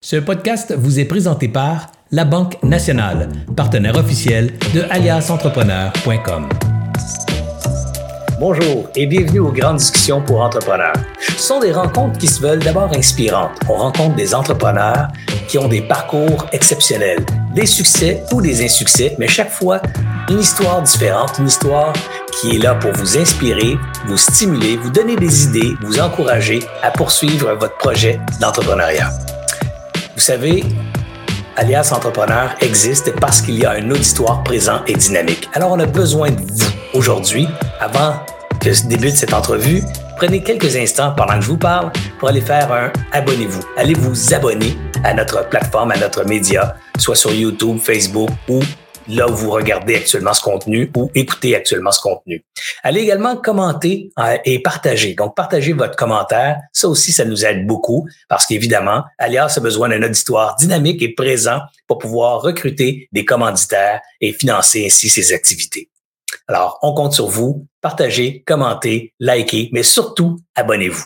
Ce podcast vous est présenté par La Banque Nationale, partenaire officiel de aliasentrepreneur.com. Bonjour et bienvenue aux grandes discussions pour entrepreneurs. Ce sont des rencontres qui se veulent d'abord inspirantes. On rencontre des entrepreneurs qui ont des parcours exceptionnels, des succès ou des insuccès, mais chaque fois une histoire différente, une histoire qui est là pour vous inspirer, vous stimuler, vous donner des idées, vous encourager à poursuivre votre projet d'entrepreneuriat. Vous savez, Alias Entrepreneur existe parce qu'il y a un auditoire présent et dynamique. Alors, on a besoin de vous aujourd'hui, avant que se débute cette entrevue. Prenez quelques instants pendant que je vous parle pour aller faire un abonnez-vous. Allez vous abonner à notre plateforme, à notre média, soit sur YouTube, Facebook ou là où vous regardez actuellement ce contenu ou écoutez actuellement ce contenu. Allez également commenter euh, et partager. Donc, partagez votre commentaire. Ça aussi, ça nous aide beaucoup parce qu'évidemment, Alias a besoin d'un auditoire dynamique et présent pour pouvoir recruter des commanditaires et financer ainsi ses activités. Alors, on compte sur vous. Partagez, commentez, likez, mais surtout, abonnez-vous.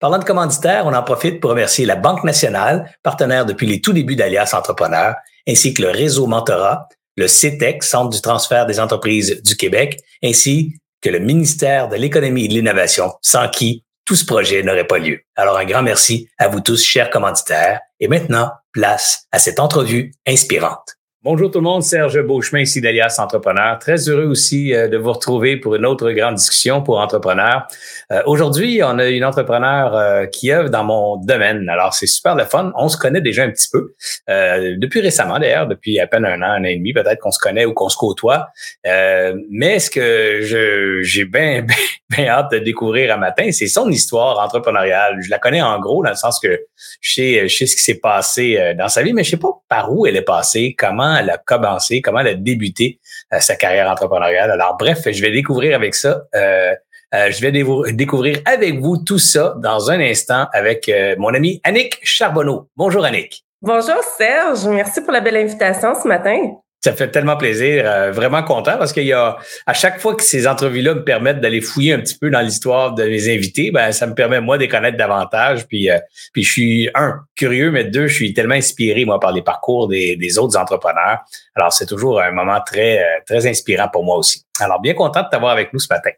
Parlant de commanditaires, on en profite pour remercier la Banque nationale, partenaire depuis les tout débuts d'Alias Entrepreneur, ainsi que le réseau Mentorat, le CETEC, Centre du transfert des entreprises du Québec, ainsi que le ministère de l'Économie et de l'Innovation, sans qui tout ce projet n'aurait pas lieu. Alors un grand merci à vous tous, chers commanditaires. Et maintenant, place à cette entrevue inspirante. Bonjour tout le monde, Serge Beauchemin ici d'Alias Entrepreneur. Très heureux aussi euh, de vous retrouver pour une autre grande discussion pour entrepreneurs. Euh, aujourd'hui, on a une entrepreneur euh, qui œuvre dans mon domaine. Alors, c'est super le fun. On se connaît déjà un petit peu. depuis récemment, d'ailleurs, depuis à peine un an, un an et demi, peut-être qu'on se connaît ou qu'on se côtoie. mais ce que j'ai bien, bien, hâte de découvrir un matin, c'est son histoire entrepreneuriale. Je la connais en gros, dans le sens que je sais, je sais ce qui s'est passé dans sa vie, mais je sais pas par où elle est passée, comment elle a commencé, comment elle a débuté euh, sa carrière entrepreneuriale. Alors bref, je vais découvrir avec ça. Euh, euh, je vais découvrir avec vous tout ça dans un instant avec mon ami Annick Charbonneau. Bonjour Annick. Bonjour Serge, merci pour la belle invitation ce matin. Ça fait tellement plaisir, euh, vraiment content parce qu'il y a à chaque fois que ces entrevues-là me permettent d'aller fouiller un petit peu dans l'histoire de mes invités, ben ça me permet moi de connaître davantage. Puis, euh, puis je suis un curieux, mais deux, je suis tellement inspiré moi par les parcours des, des autres entrepreneurs. Alors c'est toujours un moment très euh, très inspirant pour moi aussi. Alors bien content de t'avoir avec nous ce matin.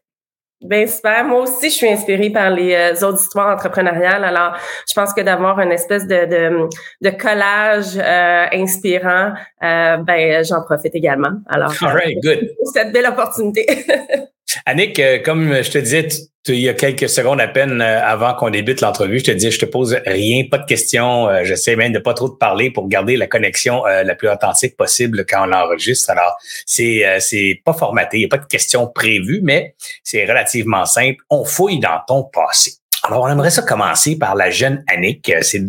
Ben super. Moi aussi, je suis inspirée par les euh, autres histoires entrepreneuriales. Alors, je pense que d'avoir une espèce de, de, de collage euh, inspirant, euh, ben j'en profite également. Alors, All right, good. cette belle opportunité. Annick, euh, comme je te disais il y a quelques secondes à peine euh, avant qu'on débute l'entrevue, je te disais, je te pose rien, pas de questions. Euh, j'essaie même de pas trop te parler pour garder la connexion la plus authentique possible quand on l'enregistre. Alors, c'est c'est pas formaté, il n'y a pas de questions prévues, mais c'est relativement simple. On fouille dans ton passé. Alors, on aimerait ça commencer par la jeune Annick. C'est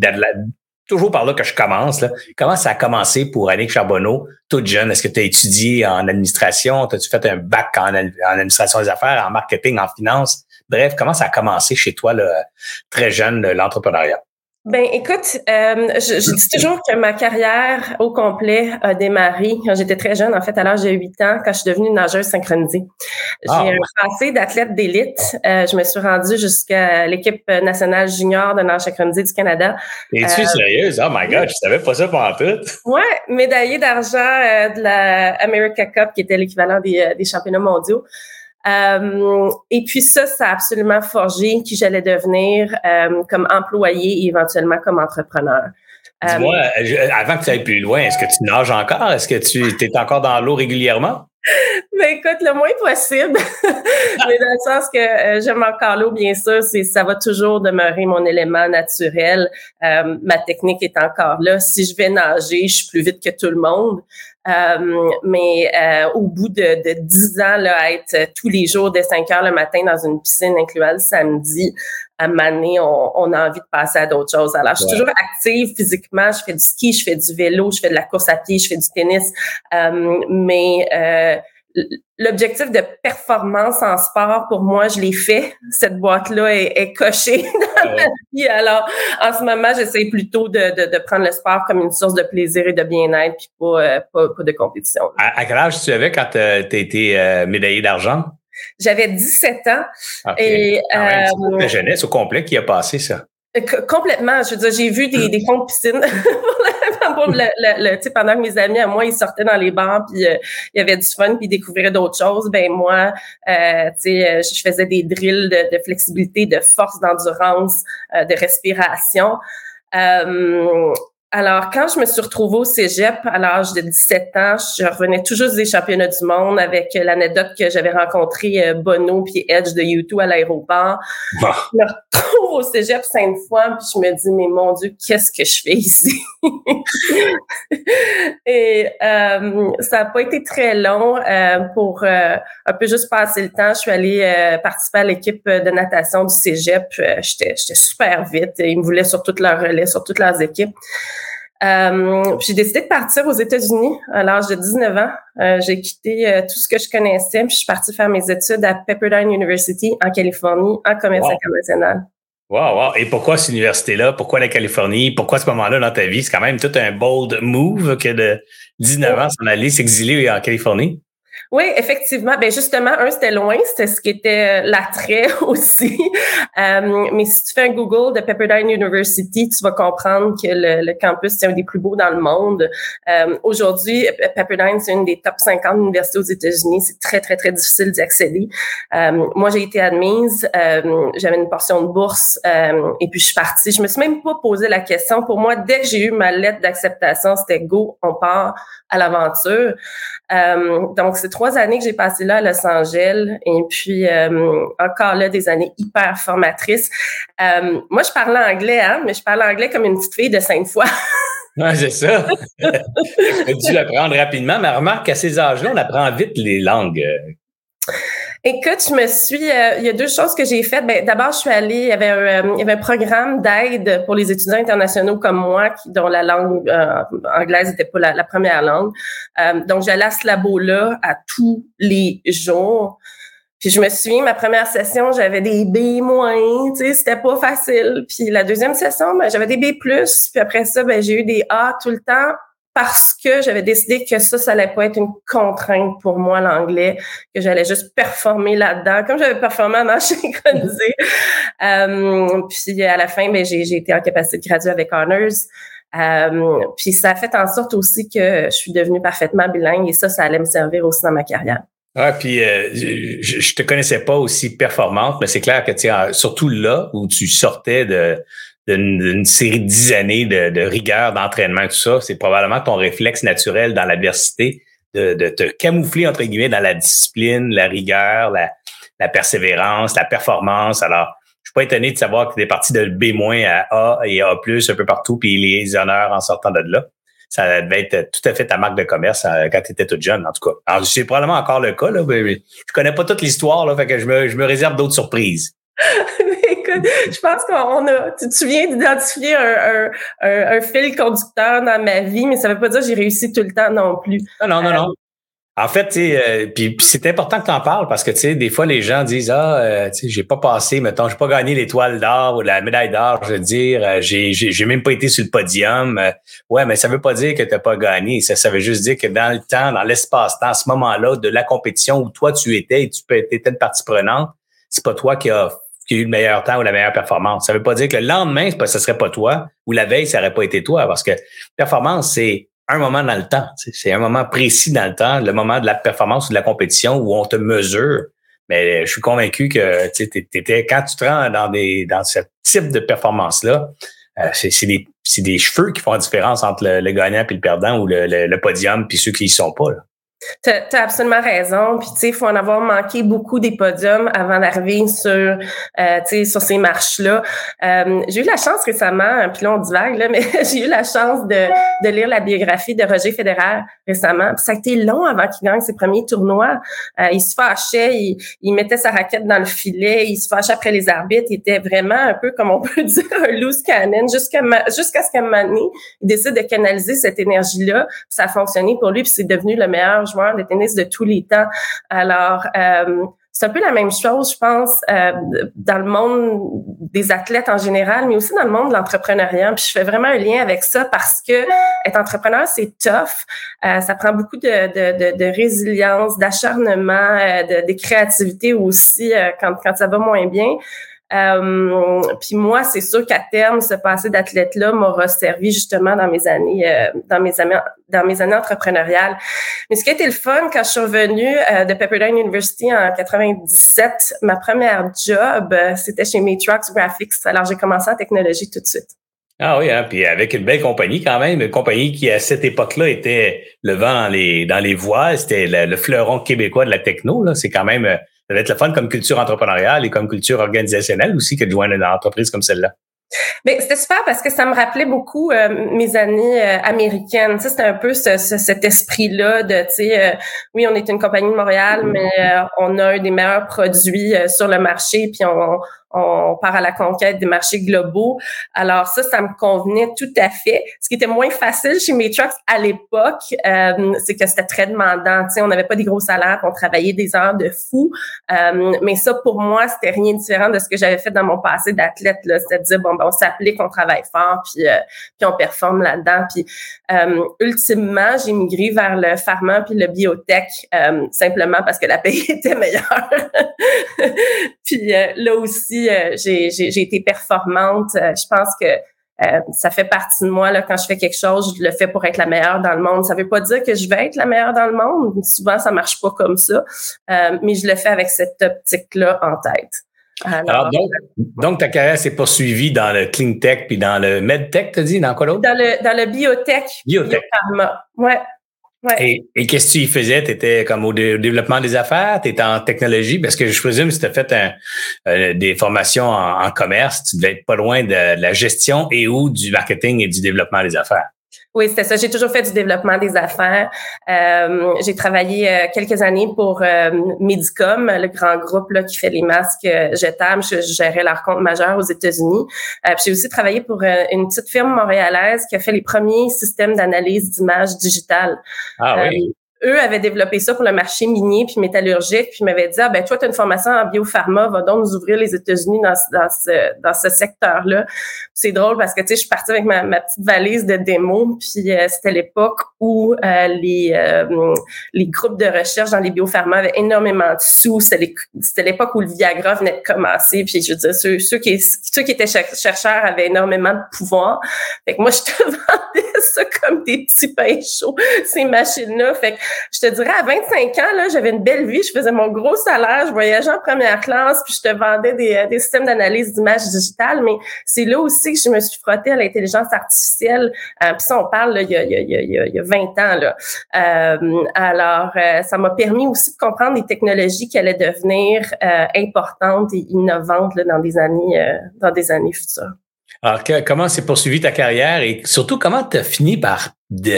toujours par là que je commence. Comment ça a commencé pour Annick Charbonneau, toute jeune? Est-ce que tu as étudié en administration? As-tu fait un bac en, administration des affaires, en marketing, en finance? Bref, comment ça a commencé chez toi, là, très jeune, l'entrepreneuriat? Ben, écoute, euh, je, je, dis toujours que ma carrière au complet a démarré quand j'étais très jeune, en fait, à l'âge de 8 ans, quand je suis devenue nageuse synchronisée. Ah, J'ai un passé d'athlète d'élite. Euh, je me suis rendue jusqu'à l'équipe nationale junior de nage synchronisée du Canada. Es-tu euh, sérieuse? Oh my God, je savais pas ça pendant tout. Ouais, médaillée d'argent euh, de la America Cup, qui était l'équivalent des, des championnats mondiaux. Euh, et puis ça, ça a absolument forgé qui j'allais devenir euh, comme employé et éventuellement comme entrepreneur. Dis-moi, euh, avant que tu ailles plus loin, est-ce que tu nages encore? Est-ce que tu es encore dans l'eau régulièrement? Ben écoute, le moins possible. Mais dans le sens que j'aime encore l'eau, bien sûr, c'est ça va toujours demeurer mon élément naturel. ma technique est encore là. Si je vais nager, je suis plus vite que tout le monde. Euh, mais euh, au bout de, de 10 ans, là, à être tous les jours dès 5 heures le matin dans une piscine incluant le samedi, à Mané, on, on a envie de passer à d'autres choses. Alors, je suis toujours active physiquement. Je fais du ski, je fais du vélo, je fais de la course à pied, je fais du tennis. Euh, mais euh, l'objectif de performance en sport, pour moi, je l'ai fait. Cette boîte-là est, cochée dans ma vie. Alors, en ce moment, j'essaie plutôt de, de, de, prendre le sport comme une source de plaisir et de bien-être, puis pas, euh, pas, pas, de compétition. À, quel âge tu avais quand tu as été euh, médaillé d'argent? J'avais 17 ans. Okay. Et, ah ouais, euh, la jeunesse au complet qui a passé ça. Complètement. Je veux dire, j'ai vu des, des fonds de piscine pour pendant que mes amis à moi, ils sortaient dans les bancs, puis il y avait du fun, puis ils découvraient d'autres choses. Ben moi, euh, sais, je faisais des drills de, de flexibilité, de force, d'endurance, de respiration. Euh, alors, quand je me suis retrouvée au cégep à l'âge de 17 ans, je revenais toujours des championnats du monde avec l'anecdote que j'avais rencontré euh, Bono puis Edge de YouTube à l'aéroport. Bah. Je me retrouve au cégep cinq fois puis je me dis, mais mon Dieu, qu'est-ce que je fais ici? Et euh, ça n'a pas été très long euh, pour euh, un peu juste passer le temps. Je suis allée participer à l'équipe de natation du cégep. J'étais super vite. Ils me voulaient sur toutes leurs relais, sur toutes leurs équipes. Euh, j'ai décidé de partir aux États-Unis à l'âge de 19 ans. Euh, j'ai quitté euh, tout ce que je connaissais, puis je suis partie faire mes études à Pepperdine University en Californie en commerce international. Wow, wow. Et pourquoi cette université-là? Pourquoi la Californie? Pourquoi ce moment-là dans ta vie? C'est quand même tout un bold move que de 19 ans s'en aller s'exiler en Californie. Oui, effectivement. Ben justement, un, c'était loin, c'était ce qui était euh, l'attrait aussi. Euh, mais si tu fais un Google de Pepperdine University, tu vas comprendre que le, campus, c'est un des plus beaux dans le monde. Euh, Aujourd'hui, Pepperdine, c'est une des top 50 universités aux États-Unis. C'est très, très, très difficile d'y accéder. Moi, j'ai été admise. J'avais une portion de bourse et puis je suis partie. Je me suis même pas posé la question. Pour moi, dès que j'ai eu ma lettre d'acceptation, c'était go, on part à l'aventure. donc, c'est trois années que j'ai passées là à Los Angeles et puis euh, encore là des années hyper formatrices. Euh, moi, je parle anglais, hein, mais je parle anglais comme une petite fille de cinq fois. Oui, c'est ça. tu dû l'apprendre rapidement, mais remarque qu'à ces âges-là, on apprend vite les langues. Écoute, je me suis. Euh, il y a deux choses que j'ai faites. Ben, d'abord, je suis allée. Il y avait un, il y avait un programme d'aide pour les étudiants internationaux comme moi, dont la langue euh, anglaise n'était pas la, première langue. Euh, donc, j'allais à ce labo-là à tous les jours. Puis je me souviens, ma première session, j'avais des B moins, tu sais, c'était pas facile. Puis la deuxième session, ben, j'avais des B plus. Puis après ça, ben, j'ai eu des A tout le temps parce que j'avais décidé que ça, ça allait pas être une contrainte pour moi, l'anglais, que j'allais juste performer là-dedans, comme j'avais performé en synchronisé. euh, puis à la fin, ben, j'ai, j'ai été en capacité de graduer avec honors. Euh, puis ça a fait en sorte aussi que je suis devenue parfaitement bilingue et ça, ça allait me servir aussi dans ma carrière. Ah, puis euh, je, je te connaissais pas aussi performante, mais c'est clair que tu surtout là où tu sortais de d'une série de dix années de, de rigueur, d'entraînement, tout ça, c'est probablement ton réflexe naturel dans l'adversité de, de, te camoufler, entre guillemets, dans la discipline, la rigueur, la, la persévérance, la performance. Alors, je suis pas étonné de savoir que tu es parti de B- à A et A+, un peu partout, puis les honneurs en sortant de là. Ça devait être tout à fait ta marque de commerce euh, quand tu étais toute jeune, en tout cas. Alors, c'est probablement encore le cas, là, mais je connais pas toute l'histoire, là, fait que je me, je me réserve d'autres surprises. je pense qu'on a. Tu te souviens d'identifier un, un, un, fil conducteur dans ma vie, mais ça veut pas dire que j'ai réussi tout le temps non plus. Non, non, non, non. Euh, en fait, euh, puis, c'est important que tu en parles parce que tu sais, des fois les gens disent ah, euh, j'ai pas passé, mettons, j'ai pas gagné l'étoile d'or ou la médaille d'or, je veux dire, euh, j'ai, j'ai même pas été sur le podium. ouais, mais ça veut pas dire que t'as pas gagné. Ça, ça veut juste dire que dans le temps, dans l'espace-temps, à ce moment-là de la compétition où toi tu étais et tu peux être une partie prenante, c'est pas toi qui a qui a eu le meilleur temps ou la meilleure performance. Ça veut pas dire que le lendemain, ce serait pas toi ou la veille, ça aurait pas été toi parce que performance, c'est un moment dans le temps. C'est un moment précis dans le temps, le moment de la performance ou de la compétition où on te mesure. Mais je suis convaincu que étais, quand tu te rends dans, des, dans ce type de performance-là, euh, c'est des, des, cheveux qui font la différence entre le, gagnant et le perdant ou le, le, podium puis ceux qui y sont pas. Là. Tu as, absolument raison. Puis, tu sais, faut en avoir manqué beaucoup des podiums avant d'arriver sur, euh, tu sais, sur ces marches-là. Euh, j'ai eu la chance récemment, puis là, on divague, là, mais j'ai eu la chance de, de lire la biographie de Roger Federer récemment. Ça a été long avant qu'il gagne ses premiers tournois. Euh, il se fâchait, il, il, mettait sa raquette dans le filet, il se fâchait après les arbitres. Il était vraiment un peu, comme on peut dire, un loose cannon jusqu'à jusqu'à ce qu'à un moment donné, il décide de canaliser cette énergie-là. Ça a fonctionné pour lui, puis c'est devenu le meilleur joueur de tennis de tous les temps. Alors, euh, c'est un peu la même chose, je pense, euh, dans le monde des athlètes en général, mais aussi dans le monde de l'entrepreneuriat. Puis je fais vraiment un lien avec ça parce que être entrepreneur, c'est tough. Euh, ça prend beaucoup de, de, de, de résilience, d'acharnement, de, de, créativité aussi quand, quand ça va moins bien. Euh, puis moi, c'est sûr qu'à terme, ce passé d'athlète-là m'aura servi justement dans mes années, euh, dans mes années, dans mes années entrepreneuriales. Mais ce qui a été le fun quand je suis revenue euh, de Pepperdine University en 97, ma première job, c'était chez Matrox Graphics. Alors j'ai commencé en technologie tout de suite. Ah oui, hein, puis avec une belle compagnie quand même, une compagnie qui à cette époque-là était le vent dans les dans les voiles, c'était le, fleuron québécois de la techno. Là, c'est quand même euh, ça va être le fun comme culture entrepreneuriale et comme culture organisationnelle aussi que de joindre une entreprise comme celle-là. Ben, c'était super parce que ça me rappelait beaucoup euh, mes années euh, américaines. Tu sais, c'était un peu ce, cet esprit-là de, tu sais, oui, on est une compagnie de Montréal, mais on a un des meilleurs produits sur le marché, puis on, on part à la conquête des marchés globaux. Alors ça, ça me convenait tout à fait. Ce qui était moins facile chez Matrox à l'époque, euh, c'est que c'était très demandant. Tu sais, on n'avait pas des gros salaires, on travaillait des heures de fou. Euh, mais ça, pour moi, c'était rien de différent de ce que j'avais fait dans mon passé d'athlète. C'est-à-dire, bon, ben, on s'applique, on travaille fort, puis, euh, puis on performe là-dedans. Puis ultimement, j'ai migré vers le pharma puis le biotech simplement parce que la paye était meilleure. puis là aussi, euh, j'ai été performante. Euh, je pense que euh, ça fait partie de moi là quand je fais quelque chose, je le fais pour être la meilleure dans le monde. Ça veut pas dire que je vais être la meilleure dans le monde. Souvent, ça marche pas comme ça, mais je le fais avec cette optique-là en tête. Alors, donc, ta carrière s'est poursuivie dans le clean tech puis dans le med tech, tu dit, dans quoi d'autre? Dans le, dans le biotech. Biotech. Ouais. Et, qu'est-ce que tu y faisais? Tu étais comme au, développement des affaires, tu étais en technologie, parce que je présume si tu as fait euh, des formations en, commerce, tu devais être pas loin de, de la gestion et ou du marketing et du développement des affaires. Oui, c'était ça. J'ai toujours fait du développement des affaires. Euh, j'ai travaillé euh, quelques années pour euh, Medicom, le grand groupe là, qui fait les masques jetables. Je, gérais leur compte majeur aux États-Unis. j'ai aussi travaillé pour une petite firme montréalaise qui a fait les premiers systèmes d'analyse d'images digitales. Ah oui eux avaient développé ça pour le marché minier puis métallurgique, puis m'avaient dit ah ben toi tu as une formation en biopharma, va donc nous ouvrir les États-Unis dans, dans ce dans ce secteur-là. C'est drôle parce que tu sais je suis partie avec ma, ma petite valise de démo, puis euh, c'était l'époque où euh, les euh, les groupes de recherche dans les biopharma avaient énormément de sous, c'était l'époque où le Viagra venait de commencer, puis je veux dire ceux, ceux qui ceux qui étaient chercheurs avaient énormément de pouvoir. Fait que moi je te vendais ça comme des petits pains chauds ces machines-là. Fait que je te dirais, à 25 ans, là, j'avais une belle vie. Je faisais mon gros salaire. Je voyageais en première classe, puis je te vendais des, euh, des systèmes d'analyse d'images digitales. Mais c'est là aussi que je me suis frottée à l'intelligence artificielle. Euh, puis ça, on parle il, y a, il, y a, il, y a, 20 ans. Là. Euh, alors, euh, ça m'a permis aussi de comprendre les technologies qui allaient devenir importantes et innovantes là, dans des années dans des années futures. Alors, comment s'est poursuivi ta carrière et surtout, comment tu as fini par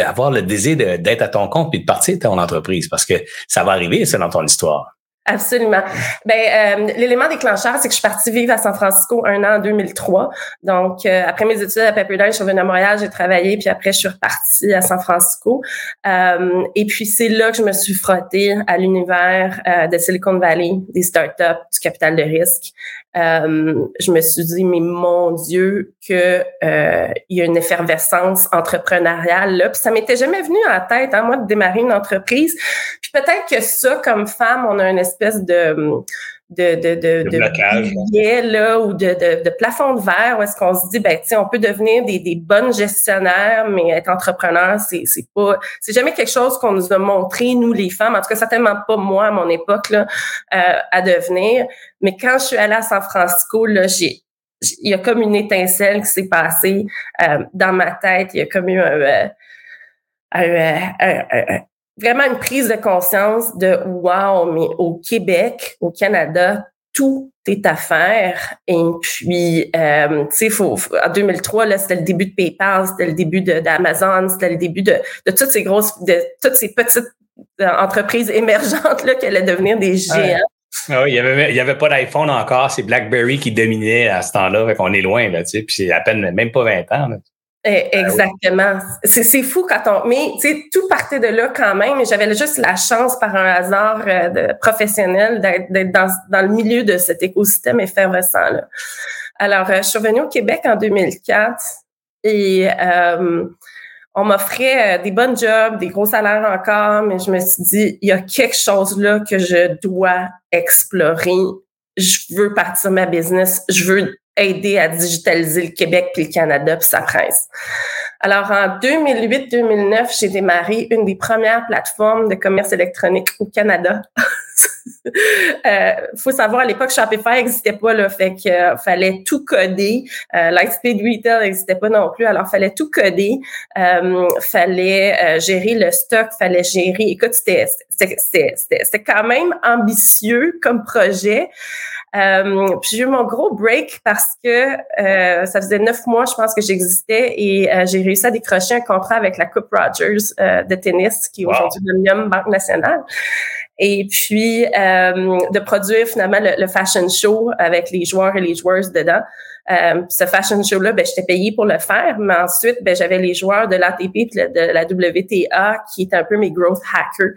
avoir le désir d'être à ton compte et de partir de ton entreprise? Parce que ça va arriver, c'est dans ton histoire. Absolument. Ben, euh, l'élément déclencheur, c'est que je suis partie vivre à San Francisco un an en 2003. Donc, euh, après mes études à Pepperdine, je suis revenue à Montréal, j'ai travaillé, puis après, je suis repartie à San Francisco. Euh, et puis, c'est là que je me suis frottée à l'univers de Silicon Valley, des startups, du capital de risque. Je me suis dit, mais mon Dieu, que il y a une effervescence entrepreneuriale là. Puis ça m'était jamais venu en tête, hein, moi, de démarrer une entreprise. Puis peut-être que ça, comme femme, on a une espèce de de, de, de, de, là, ou de, de, de, plafond de verre où est-ce qu'on se dit ben tu on peut devenir des, des bonnes gestionnaires mais être entrepreneur c'est c'est pas c'est jamais quelque chose qu'on nous a montré nous les femmes en tout cas certainement pas moi à mon époque là euh, à devenir. Mais quand je suis allée à San Francisco là j'ai il y a comme une étincelle qui s'est passée euh, dans ma tête. Il y a comme eu un, euh, un vraiment une prise de conscience de wow, mais au Québec, au Canada, tout est à faire. Et puis, euh, tu sais, en 2003, là, c'était le début de PayPal, c'était le début d'Amazon, c'était le début de, de toutes ces grosses, de toutes ces petites euh, entreprises émergentes là qui allaient devenir des géants. Ah oui, il n'y avait, il y avait pas d'iPhone encore, c'est BlackBerry qui dominait à ce temps-là, fait qu'on est loin, là, tu sais, puis c'est à peine, même pas 20 ans. Là. Eh, ben exactement. C'est fou quand on. Mais tu sais, tout partait de là quand même. J'avais juste la chance par un hasard euh, de, professionnel d'être dans, dans le milieu de cet écosystème effervescent là. Alors, euh, je suis revenue au Québec en 2004 et euh, on m'offrait des bonnes jobs, des gros salaires encore, mais je me suis dit, il y a quelque chose là que je dois explorer je veux partir ma business, je veux aider à digitaliser le Québec puis le Canada puis sa presse. Alors, en 2008-2009, j'ai démarré une des premières plateformes de commerce électronique au Canada. euh, faut savoir, à l'époque, Shopify n'existait pas, là, fait que euh, fallait tout coder. Euh, Lightspeed Retail n'existait pas non plus, alors fallait tout coder. Euh, fallait euh, gérer le stock, fallait gérer... Écoute, c'était quand même ambitieux comme projet. Euh, puis j'ai eu mon gros break parce que euh, ça faisait neuf mois, je pense, que j'existais et euh, j'ai réussi à décrocher un contrat avec la Coupe Rogers de tennis, qui est aujourd'hui l'Omnium Banque Nationale. Et puis de produire finalement le, fashion show avec les joueurs et les joueuses dedans. Euh, ce fashion show-là, ben, j'étais payée pour le faire, mais ensuite, ben, j'avais les joueurs de l'ATP et de la WTA qui étaient un peu mes growth hackers.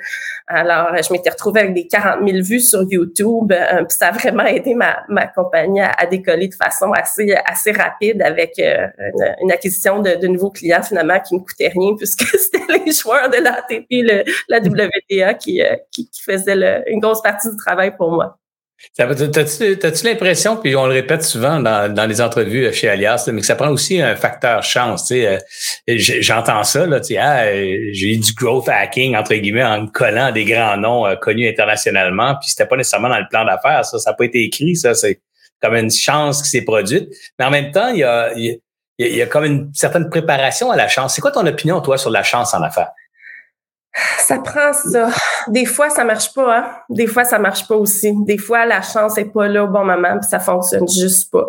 Alors, je m'étais retrouvée avec des 40 000 vues sur YouTube, euh, puis ça a vraiment aidé ma, ma compagnie à, décoller de façon assez assez rapide avec euh, une, acquisition de, de, nouveaux clients finalement qui ne coûtait rien puisque c'était les joueurs de l'ATP, la WTA qui, qui, qui faisaient une grosse partie du travail pour moi. T'as-tu l'impression, puis on le répète souvent dans, dans les entrevues chez Alias, mais que ça prend aussi un facteur chance. Euh, j'entends ça, là, ah, j'ai eu du growth hacking, entre guillemets, en collant des grands noms euh, connus internationalement, puis c'était pas nécessairement dans le plan d'affaires, ça, ça n'a pas été écrit, ça, c'est comme une chance qui s'est produite. Mais en même temps, il y a, il y a comme une certaine préparation à la chance. C'est quoi ton opinion, toi, sur la chance en affaires? Ça prend ça. Des fois, ça marche pas. Hein? Des fois, ça marche pas aussi. Des fois, la chance est pas là au bon moment, puis ça fonctionne juste pas.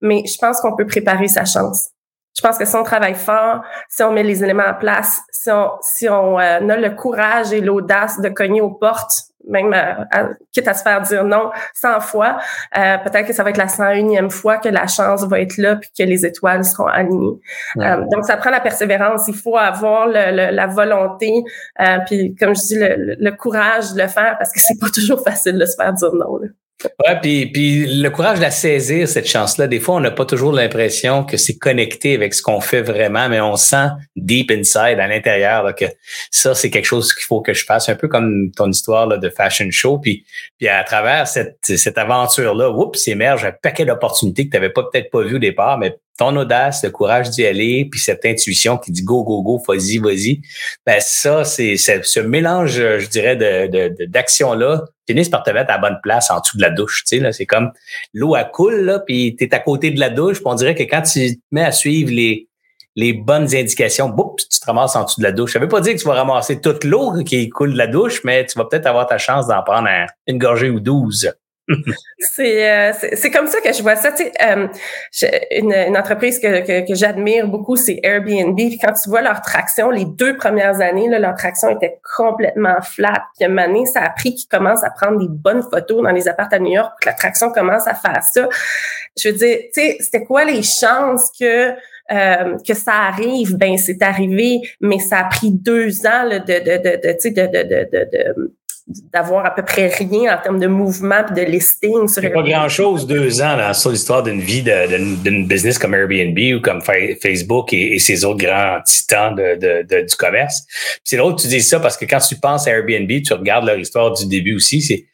Mais je pense qu'on peut préparer sa chance. Je pense que si on travaille fort, si on met les éléments en place, si on, si on euh, a le courage et l'audace de cogner aux portes même euh, quitte à se faire dire non 100 fois, euh, peut-être que ça va être la 101e fois que la chance va être là puis que les étoiles seront alignées. Euh, donc, ça prend la persévérance. Il faut avoir le, la volonté puis, comme je dis, le, le, courage de le faire parce que c'est pas toujours facile de se faire dire non. Là. Ouais, puis, le courage de la saisir, cette chance-là. Des fois, on n'a pas toujours l'impression que c'est connecté avec ce qu'on fait vraiment, mais on sent deep inside, à l'intérieur, que ça, c'est quelque chose qu'il faut que je fasse. Un peu comme ton histoire là, de fashion show. Puis, puis à travers cette, cette aventure-là, oups, émerge un paquet d'opportunités que tu n'avais peut-être pas vu au départ, mais ton audace, le courage d'y aller, puis cette intuition qui dit go, go, go, vas-y, vas-y, ben ça, c'est ce mélange, je dirais, de, d'action-là, finissent par te mettre à la bonne place en dessous de la douche. Tu sais, là, c'est comme l'eau à coule, là, puis tu es à côté de la douche, puis on dirait que quand tu te mets à suivre les, les bonnes indications, boum, tu te ramasses en dessous de la douche. Ça veut pas dire que tu vas ramasser toute l'eau qui coule de la douche, mais tu vas peut-être avoir ta chance d'en prendre une gorgée ou douze. Euh, c'est c'est comme ça que je vois ça. Tu sais, euh, une, une, entreprise que, que, que j'admire beaucoup, c'est Airbnb. Puis quand tu vois leur traction, les deux premières années, là, leur traction était complètement flat. Puis à un moment donné, ça a pris qu'ils commencent à prendre des bonnes photos dans les appartements à New York que la traction commence à faire ça. Je veux dire, tu sais, c'était quoi les chances que euh, que ça arrive, ben c'est arrivé, mais ça a pris deux ans là, de, de, de, de, de, de, de, de, d'avoir à peu près rien en termes de mouvement et de listing. Sur pas grand-chose deux ans là, sur l'histoire d'une vie d'une business comme Airbnb ou comme Facebook et, ces autres grands titans de, de, du commerce. C'est drôle que tu dis ça parce que quand tu penses à Airbnb, tu regardes leur histoire du début aussi. C'est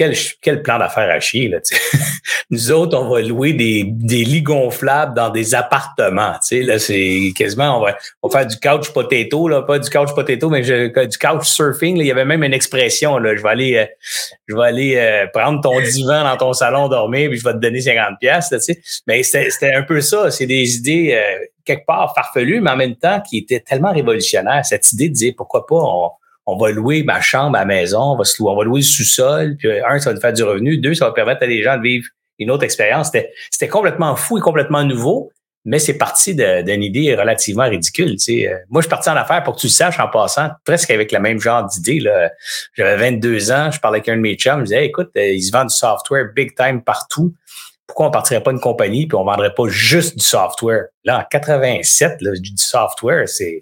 quel, quel plan d'affaires à chier, là, Nous autres, on va louer des, des lits gonflables dans des appartements, tu sais, là, c'est quasiment, on va, on va faire du couch potato, là, pas du couch potato, mais du couch surfing, là. Il y avait même une expression, là, je vais aller, euh, je vais aller euh, prendre ton divan dans ton salon dormir, puis je vais te donner 50 pièces, tu sais. Mais c'était un peu ça, c'est des idées, euh, quelque part farfelues, mais en même temps qui étaient tellement révolutionnaires. Cette idée de dire, pourquoi pas, on, on va louer ma chambre à maison, on va, se louer, on va louer le sous-sol, puis un, ça va nous faire du revenu, deux, ça va permettre à des gens de vivre une autre expérience. C'était complètement fou et complètement nouveau, mais c'est parti d'une idée relativement ridicule. Euh, moi, je suis parti en affaires pour que tu le saches en passant, presque avec le même genre d'idée. J'avais 22 ans, je parlais avec un de mes chums, je disais, écoute, euh, ils se vendent du software big time partout. Pourquoi on partirait pas une compagnie puis on vendrait pas juste du software? Là, en 87, là, du software, c'est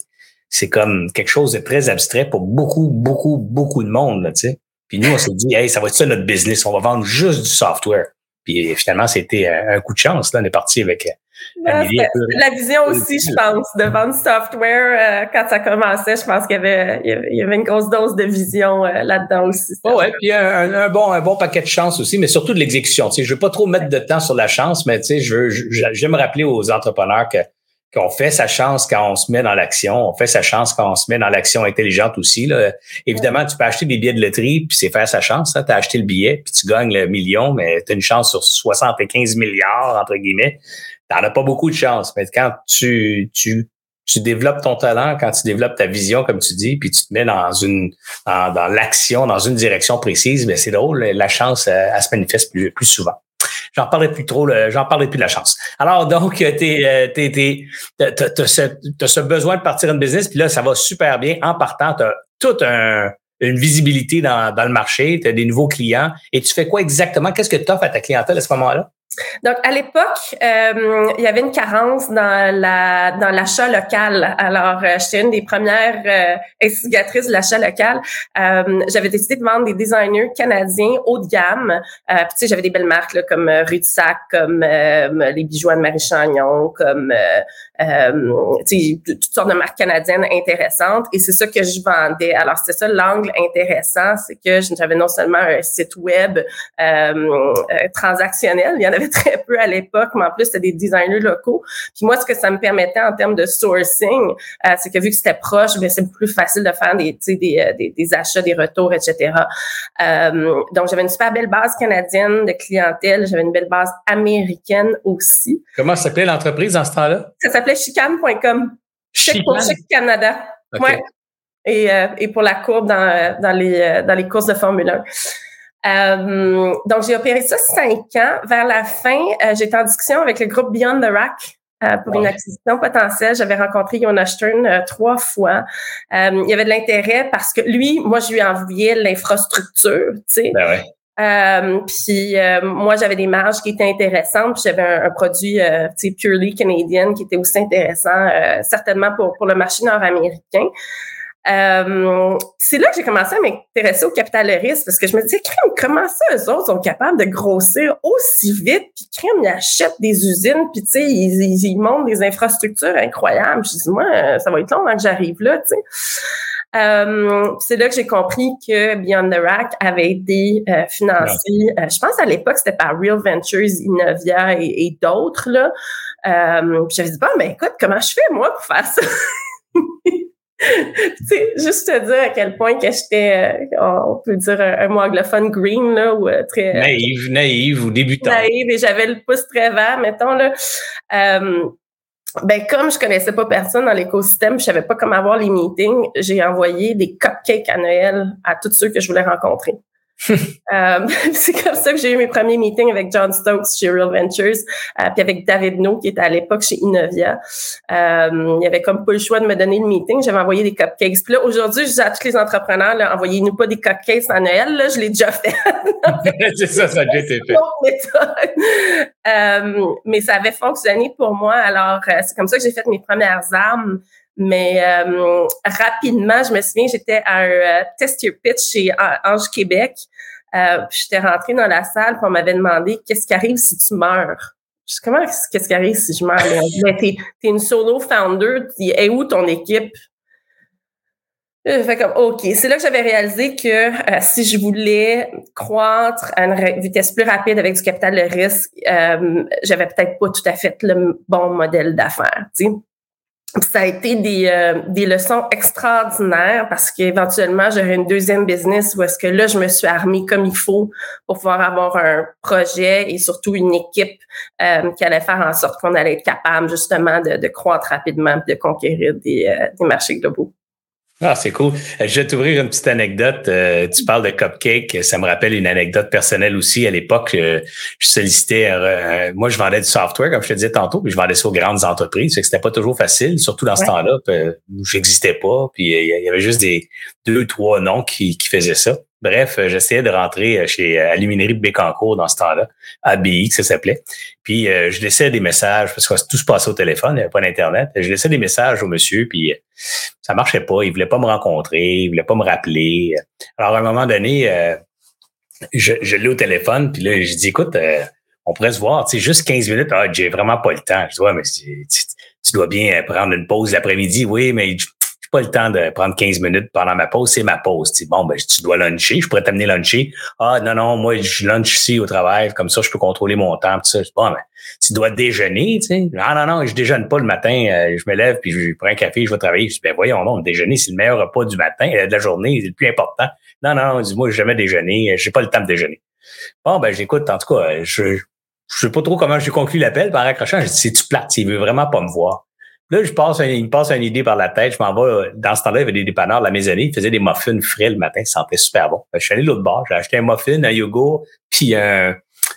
c'est comme quelque chose de très abstrait pour beaucoup, beaucoup, beaucoup de monde, là, tu sais. Puis nous, on s'est dit, hey, ça va être ça notre business, on va vendre juste du software. Puis finalement, c'était un coup de chance. Là, on est parti avec la vision aussi, je pense, de vendre software. Euh, quand ça commençait, je pense qu'il y avait, il y avait une grosse dose de vision euh, là-dedans aussi. Oh ouais, puis un, bon, un bon paquet de chance aussi, mais surtout de l'exécution. Tu sais, je veux pas trop mettre de temps sur la chance, mais tu sais, je j'aime rappeler aux entrepreneurs que qu'on fait sa chance quand on se met dans l'action. On fait sa chance quand on se met dans l'action intelligente aussi. Là. Évidemment, tu peux acheter des billets de loterie, puis c'est faire sa chance. Tu as acheté le billet, puis tu gagnes le million, mais tu as une chance sur 75 milliards, entre guillemets. Tu n'en as pas beaucoup de chance. Mais quand tu, tu, tu développes ton talent, quand tu développes ta vision, comme tu dis, puis tu te mets dans une dans, dans l'action, dans une direction précise, mais c'est drôle, la chance, elle, elle se manifeste plus, plus souvent. J'en parlerai plus trop, j'en parlerai plus de la chance. Alors, donc, euh, tu as, ce, besoin de partir une business, puis là, ça va super bien. En partant, tu as toute une visibilité dans, dans le marché, tu as des nouveaux clients. Et tu fais quoi exactement? Qu'est-ce que tu offres à ta clientèle à ce moment-là? Donc, à l'époque, euh, il y avait une carence dans la dans l'achat local. Alors, euh, j'étais une des premières euh, instigatrices de l'achat local. Euh, j'avais décidé de vendre des designers canadiens haut de gamme. Euh, puis, tu sais, j'avais des belles marques là, comme Rue de Sac, comme les bijoux de Marie Chagnon, comme toutes sortes de marques canadiennes intéressantes. Et c'est ça que je vendais. Alors, c'était ça l'angle intéressant, c'est que j'avais non seulement un site web transactionnel, il y en avait très peu à l'époque, mais en plus, c'était des designers locaux. Puis moi, ce que ça me permettait en termes de sourcing, euh, c'est que vu que c'était proche, ben, c'est plus facile de faire des, des, euh, des, des, achats, des retours, etc. Euh, donc, j'avais une super belle base canadienne de clientèle. J'avais une belle base américaine aussi. Comment s'appelait l'entreprise dans ce temps-là? Ça s'appelait chicane.com. Chic pour Chic Canada. Ouais. Et, et pour la courbe dans, dans, les, dans les courses de Formule 1. Euh, donc, j'ai opéré ça cinq ans. Vers la fin, euh, j'étais en discussion avec le groupe Beyond the Rack. Euh, pour une acquisition potentielle. J'avais rencontré Jonas Stern trois fois. il y avait de l'intérêt parce que lui, moi, je lui envoyais l'infrastructure, tu sais. Ben ouais. Puis moi, j'avais des marges qui étaient intéressantes. Puis j'avais un, produit, sais, purely canadien qui était aussi intéressant, certainement pour, pour le marché nord-américain. Euh, c'est là que j'ai commencé à m'intéresser au capital risque parce que je me disais, crème, comment ça, eux autres sont capables de grossir aussi vite, puis crème, ils achètent des usines, puis tu sais, ils, ils, montent des infrastructures incroyables. Je dis, moi, ça va être long avant que j'arrive là, tu sais. Euh, c'est là que j'ai compris que Beyond the Rack avait été euh, financé, euh, je pense à l'époque, c'était par Real Ventures, Innovia et, et d'autres. là. Euh, j'avais dit, bon, ben écoute, comment je fais, moi, pour faire ça? sais, juste te dire à quel point que j'étais, euh, on peut dire un, mot anglophone green, là, ou euh, très... Euh, naïve, naïve ou débutant. Naïve, et j'avais le pouce très vert, mettons, là. Ben, comme je connaissais pas personne dans l'écosystème, je savais pas comment avoir les meetings, j'ai envoyé des cupcakes à Noël à tous ceux que je voulais rencontrer. euh, c'est comme ça que j'ai eu mes premiers meetings avec John Stokes chez Real Ventures, euh, puis avec David No qui était à l'époque chez Innovia. Euh, il avait comme pas le choix de me donner le meeting. J'avais envoyé des cupcakes. Puis là, aujourd'hui, je dis à tous les entrepreneurs, envoyez-nous pas des cupcakes à Noël. Là, je l'ai déjà fait. c'est ça, ça a déjà été fait. euh, mais ça avait fonctionné pour moi. Alors, euh, c'est comme ça que j'ai fait mes premières armes. Mais euh, rapidement, je me souviens, j'étais à un euh, test your pitch chez Ange Québec. Euh, j'étais rentrée dans la salle, puis on m'avait demandé qu'est-ce qui arrive si tu meurs? Je comment qu'est-ce qui arrive si je meurs? Mais t'es es une solo founder, et où ton équipe? Fait comme, OK, c'est là que j'avais réalisé que euh, si je voulais croître à une vitesse plus rapide avec du capital de risque, euh, j'avais peut-être pas tout à fait le bon modèle d'affaires. Tu sais ça a été des, euh, des leçons extraordinaires parce qu'éventuellement, j'aurais une deuxième business où est-ce que là, je me suis armée comme il faut pour pouvoir avoir un projet et surtout une équipe euh, qui allait faire en sorte qu'on allait être capable justement de, croître rapidement et de conquérir des, euh, des marchés globaux. Ah, c'est cool. Euh, je vais t'ouvrir une petite anecdote. Euh, tu parles de cupcake. Ça me rappelle une anecdote personnelle aussi. À l'époque, euh, je sollicitais, moi, je vendais du software, comme je te disais tantôt, puis je vendais ça aux grandes entreprises. que c'était pas toujours facile, surtout dans ce temps-là, où j'existais pas. Puis il y avait juste des deux, trois noms qui, qui faisaient ça. Bref, euh, j'essayais de rentrer euh, chez euh, Aluminerie de Bécancourt dans ce temps-là, ABI, ça s'appelait. Puis je laissais des messages, parce que tout se passait au téléphone, il n'y avait pas d'Internet. Je laissais des messages au monsieur, puis ça marchait pas. Il voulait pas me rencontrer, il voulait pas me rappeler. Alors, à un moment donné, je, je l'ai au téléphone, puis là, je dis, écoute, on pourrait se voir, tu sais, juste 15 minutes. Ah, j'ai vraiment pas le temps. Je dis, ouais, mais tu, dois bien prendre une pause l'après-midi. Oui, mais j'ai pas le temps de prendre 15 minutes pendant ma pause. C'est ma pause. Tu bon, ben, tu dois luncher. Je pourrais t'amener luncher. Ah, non, non, moi, je lunch ici au travail. Comme ça, je peux contrôler mon temps. Tout ça. Bon, ben, tu dois déjeuner, tu sais. Ah, non, non, je déjeune pas le matin. Euh, je me lève puis je prends un café, je vais travailler. Je dis, ben, voyons, non, le déjeuner, c'est le meilleur repas du matin, euh, de la journée. C'est le plus important. Non, non, dis-moi, jamais déjeuner. J'ai pas le temps de déjeuner. Bon, ben, j'écoute. En tout cas, je, je sais pas trop comment j'ai conclu l'appel par accrochant. Je dis, c'est-tu plate? Il veut vraiment pas me voir. Là, je passe, il me passe une idée par la tête. Je m'en vais. Dans ce temps-là, il y avait des dépanneurs de la maisonnée. Ils faisaient des muffins frais le matin. Ça sentait super bon. Je suis allé l'autre bord. J'ai acheté un muffin, un yogourt, puis un,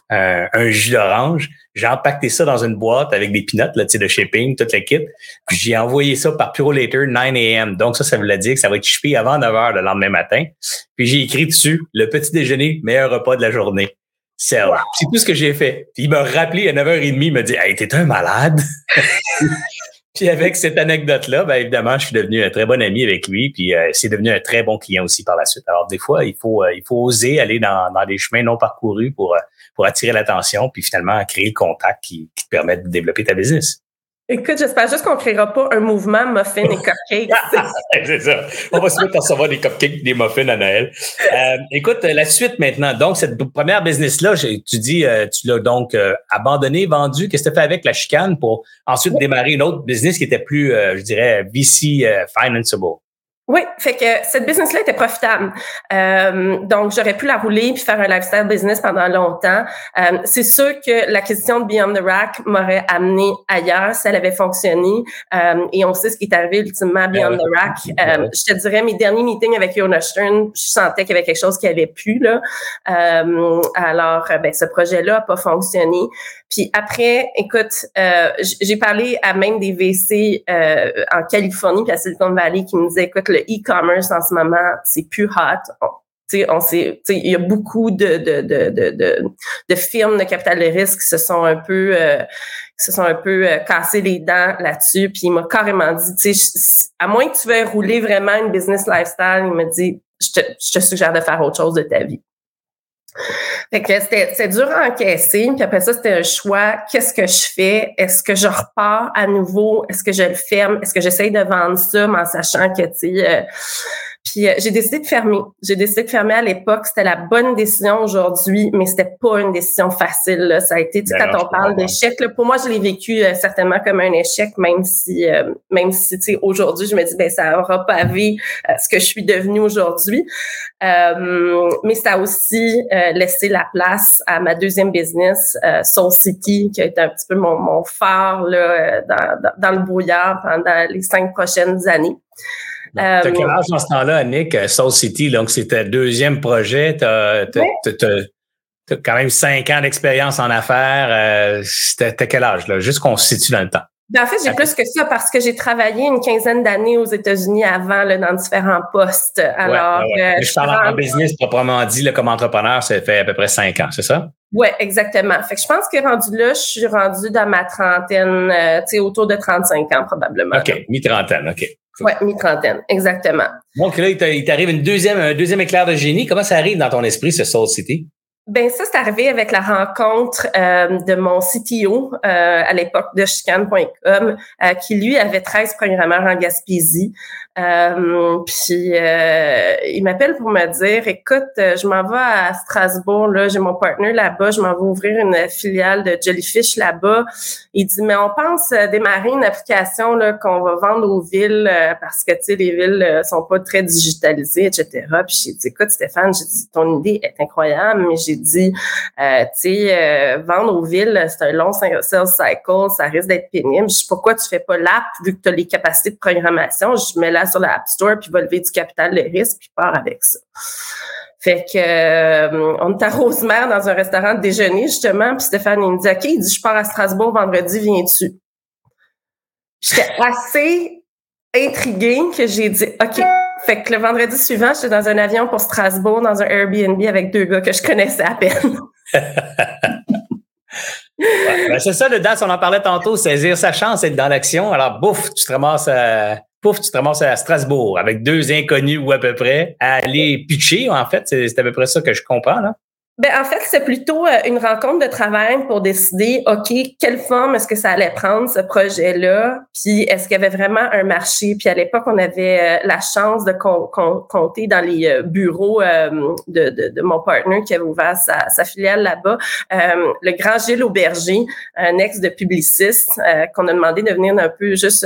un, jus d'orange. J'ai empaqueté ça dans une boîte avec des peanuts, là, tu sais, de shipping, toute la kit. Puis j'ai envoyé ça par Pure Later 9 a.m. Donc ça, ça voulait dire que ça va être shippé avant 9 h le lendemain matin. Puis j'ai écrit dessus, le petit déjeuner, meilleur repas de la journée. C'est tout ce que j'ai fait. Puis il m'a rappelé à 9h30, il m'a dit Hey, t'es un malade. puis avec cette anecdote-là, ben évidemment, je suis devenu un très bon ami avec lui. Puis euh, c'est devenu un très bon client aussi par la suite. Alors des fois, il faut euh, il faut oser aller dans, dans des chemins non parcourus pour, euh, pour attirer l'attention, puis finalement créer le contact qui, qui te permet de développer ta business. Écoute, j'espère juste qu'on ne créera pas un mouvement muffin et cupcakes. c'est ça. On va se mettre à recevoir des cupcakes des muffins à Noël. Euh, écoute, la suite maintenant. Donc, cette première business-là, tu dis, euh, tu l'as donc euh, abandonné, vendu. Qu'est-ce que tu as fait avec la chicane pour ensuite démarrer une autre business qui était plus, je dirais, VC financeable? Oui, fait que cette business-là était profitable. Euh, donc, j'aurais pu la rouler puis faire un lifestyle business pendant longtemps. Euh, c'est sûr que la question de Beyond the Rack m'aurait amené ailleurs si elle avait fonctionné. Euh, et on sait ce qui est arrivé ultimement à Beyond the Rack. Euh, je te dirais, mes derniers meetings avec Yona Stern, je sentais qu'il y avait quelque chose qui avait pu. Là. Euh, alors, ben, ce projet-là n'a pas fonctionné. Puis après, écoute, j'ai parlé à même des VC en Californie puis à Silicon Valley qui me disaient, écoute, le e-commerce en ce moment, c'est plus hot. Il y a beaucoup de, de, de, de, de, firmes de capital de risque qui se sont un peu, euh, se sont un peu euh, cassés les dents là-dessus. Puis il m'a carrément dit, à moins que tu veuilles rouler vraiment une business lifestyle, il m'a dit, je te suggère de faire autre chose de ta vie. Fait que c'était dur à encaisser. Puis après ça, c'était un choix. Qu'est-ce que je fais? Est-ce que je repars à nouveau? Est-ce que je le ferme? Est-ce que j'essaye de vendre ça, en sachant que, tu sais, euh, puis euh, j'ai décidé de fermer. J'ai décidé de fermer à l'époque. C'était la bonne décision aujourd'hui, mais c'était pas une décision facile. Là. Ça a été, tu quand on parle d'échec, pour moi, je l'ai vécu euh, certainement comme un échec, même si, euh, même si, tu sais, aujourd'hui, je me dis, ben ça aura pavé ce que je suis devenue aujourd'hui. mais ça a aussi laissé la place à ma deuxième business, Soul City, qui a été un petit peu mon, mon phare là, dans, dans le brouillard pendant les cinq prochaines années. T'as quel âge dans ce temps-là, Annick? Euh, Soul City, donc c'était deuxième projet. T'as as, quand même cinq ans d'expérience en affaires. Euh, T'as quel âge, là? Juste qu'on se situe dans le temps? Ben, en fait, j'ai plus que ça parce que j'ai travaillé une quinzaine d'années aux États-Unis avant là, dans différents postes. Alors, euh, je parle en business proprement dit, là, comme entrepreneur, ça fait à peu près cinq ans, c'est ça? Oui, exactement. Fait que je pense que rendu là, je suis rendu dans ma trentaine, euh, tu sais, autour de 35 ans probablement. OK, mi-trentaine, OK. Oui, mi-trentaine, exactement. Donc là, il t'arrive une deuxième, un deuxième éclair de génie. Comment ça arrive dans ton esprit, ce Soul City? Ben ça, c'est arrivé avec la rencontre euh, de mon CTO euh, à l'époque de chicane.com, euh, qui lui avait 13 programmeurs en Gaspésie. Euh, puis euh, il m'appelle pour me dire écoute, euh, je m'en vais à Strasbourg, là, j'ai mon partenaire là-bas, je m'en vais ouvrir une filiale de Jellyfish là-bas. Il dit mais on pense démarrer une application là qu'on va vendre aux villes parce que tu sais les villes sont pas très digitalisées, etc. Puis j'ai dit écoute Stéphane, j'ai dit ton idée est incroyable, mais j'ai dit tu sais vendre aux villes c'est un long sales cycle, ça risque d'être pénible. Je dis pourquoi tu fais pas l'app vu que tu as les capacités de programmation, je mets sur l'App Store, puis va lever du capital de risque, puis part avec ça. Fait que euh, on est à dans un restaurant de déjeuner, justement, puis Stéphane, il me dit OK, il dit Je pars à Strasbourg vendredi, viens-tu? J'étais assez intriguée que j'ai dit OK. Fait que le vendredi suivant, j'étais dans un avion pour Strasbourg, dans un Airbnb avec deux gars que je connaissais à peine. Ben, c'est ça le DAS, on en parlait tantôt, saisir sa chance, être dans l'action. Alors, bouf, tu te ramasses à, pouf, tu te ramasses à Strasbourg avec deux inconnus ou à peu près, à aller pitcher, en fait. C'est à peu près ça que je comprends, là. Ben, en fait, c'est plutôt euh, une rencontre de travail pour décider, OK, quelle forme est-ce que ça allait prendre, ce projet-là, puis est-ce qu'il y avait vraiment un marché? Puis à l'époque, on avait euh, la chance de compter dans les euh, bureaux de, de, mon partenaire qui avait ouvert sa, sa filiale là-bas, le grand Gilles Auberger, un ex de publiciste, qu'on a demandé de venir un peu juste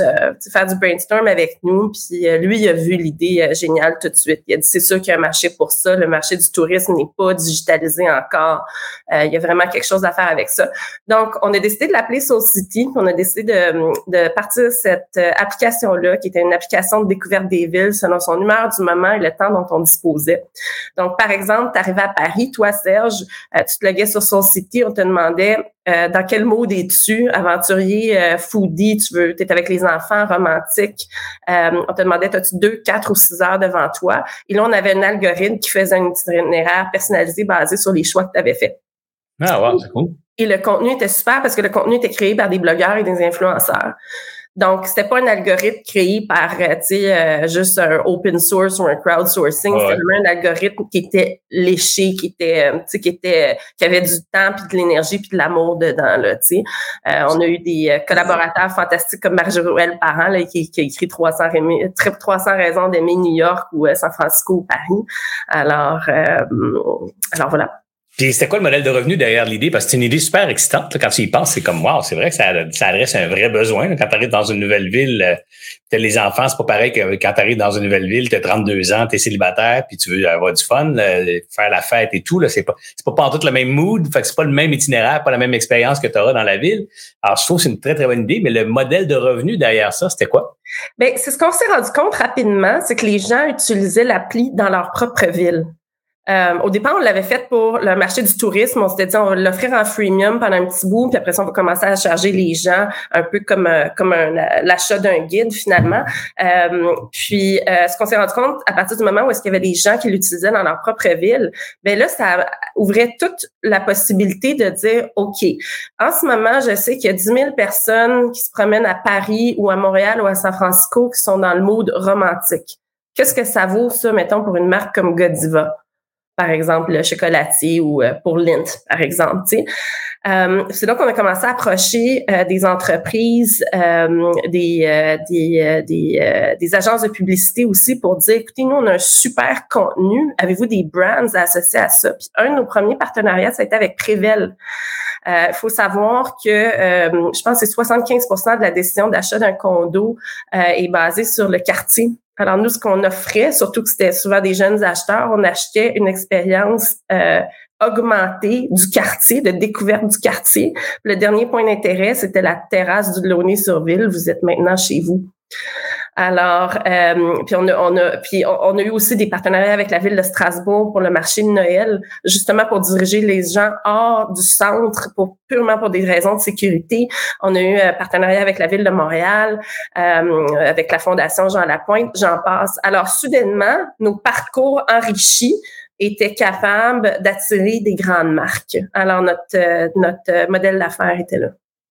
faire du brainstorm avec nous. Puis lui, il a vu l'idée géniale tout de suite. Il a dit, c'est sûr qu'il y a un marché pour ça. Le marché du tourisme n'est pas digitalisé encore. Euh, il y a vraiment quelque chose à faire avec ça. Donc, on a décidé de l'appeler Soul City. On a décidé de, de partir cette euh, application-là, qui était une application de découverte des villes selon son humeur du moment et le temps dont on disposait. Donc, par exemple, tu arrivais à Paris, toi, Serge, euh, tu te loguais sur Soul City, on te demandait dans quel mode es-tu, aventurier, foodie, tu veux, tu es avec les enfants, romantique. on te demandait, as-tu deux, quatre ou six heures devant toi? Et là, on avait un algorithme qui faisait un itinéraire personnalisé basé sur les choix que tu avais faits. Ah, wow, c'est cool. Et le contenu était super parce que le contenu était créé par des blogueurs et des influenceurs. Donc, c'était pas un algorithme créé par, euh, tu sais, euh, juste un open source ou un crowdsourcing. C'était vraiment un algorithme qui était léché, qui était, euh, tu sais, qui était, qui avait du temps puis de l'énergie puis de l'amour dedans, là, tu sais. on a eu des collaborateurs fantastiques comme Marjorie Parent, là, qui, qui, a écrit 300, 300 raisons d'aimer New York ou San Francisco ou Paris. Alors, alors voilà. Puis c'était quoi le modèle de revenu derrière l'idée? Parce que c'est une idée super excitante. quand tu y penses, c'est comme wow, c'est vrai que ça, ça adresse un vrai besoin. Quand tu arrives dans une nouvelle ville, euh, les enfants, c'est pas pareil que quand tu arrives dans une nouvelle ville, tu as 32 ans, tu es célibataire, puis tu veux avoir du fun, faire la fête et tout. Là, c'est pas pas, pas tout le même mood, fait que c'est pas le même itinéraire, pas la même expérience que tu auras dans la ville. Alors, je trouve que c'est une très, très bonne idée, mais le modèle de revenu derrière ça, c'était quoi? Bien, c'est ce qu'on s'est rendu compte rapidement, c'est que les gens utilisaient l'appli dans leur propre ville. Euh, au départ, on l'avait fait pour le marché du tourisme. On s'était dit, on va l'offrir en freemium pendant un petit bout, puis après ça, on va commencer à charger les gens un peu comme euh, comme l'achat d'un guide finalement. Euh, puis, ce qu'on s'est rendu compte à partir du moment où est-ce qu'il y avait des gens qui l'utilisaient dans leur propre ville, ben là, ça ouvrait toute la possibilité de dire, ok, en ce moment, je sais qu'il y a 10 000 personnes qui se promènent à Paris ou à Montréal ou à San Francisco qui sont dans le mode romantique. Qu'est-ce que ça vaut ça, mettons, pour une marque comme Godiva? Par exemple le chocolatier ou euh, pour Lint, par exemple. Euh, c'est là qu'on a commencé à approcher euh, des entreprises, euh, des, des, des, des, agences de publicité aussi pour dire, écoutez, nous, on a un super contenu. Avez-vous des brands associés à ça? Puis un de nos premiers partenariats, ça a été avec Prével. Il faut savoir que je pense que c'est 75% de la décision d'achat d'un condo est basée sur le quartier alors nous, ce qu'on offrait, surtout que c'était souvent des jeunes acheteurs, on achetait une expérience euh, augmentée du quartier, de découverte du quartier. Le dernier point d'intérêt, c'était la terrasse du Launay-sur-Ville. Vous êtes maintenant chez vous. Alors, euh, puis on a, on a, puis on, a eu aussi des partenariats avec la ville de Strasbourg pour le marché de Noël, justement pour diriger les gens hors du centre, pour purement pour des raisons de sécurité. On a eu un partenariat avec la ville de Montréal, euh, avec la fondation Jean Lapointe, j'en passe. Alors, soudainement, nos parcours enrichis étaient capables d'attirer des grandes marques. Alors, notre, euh, notre modèle d'affaires était là.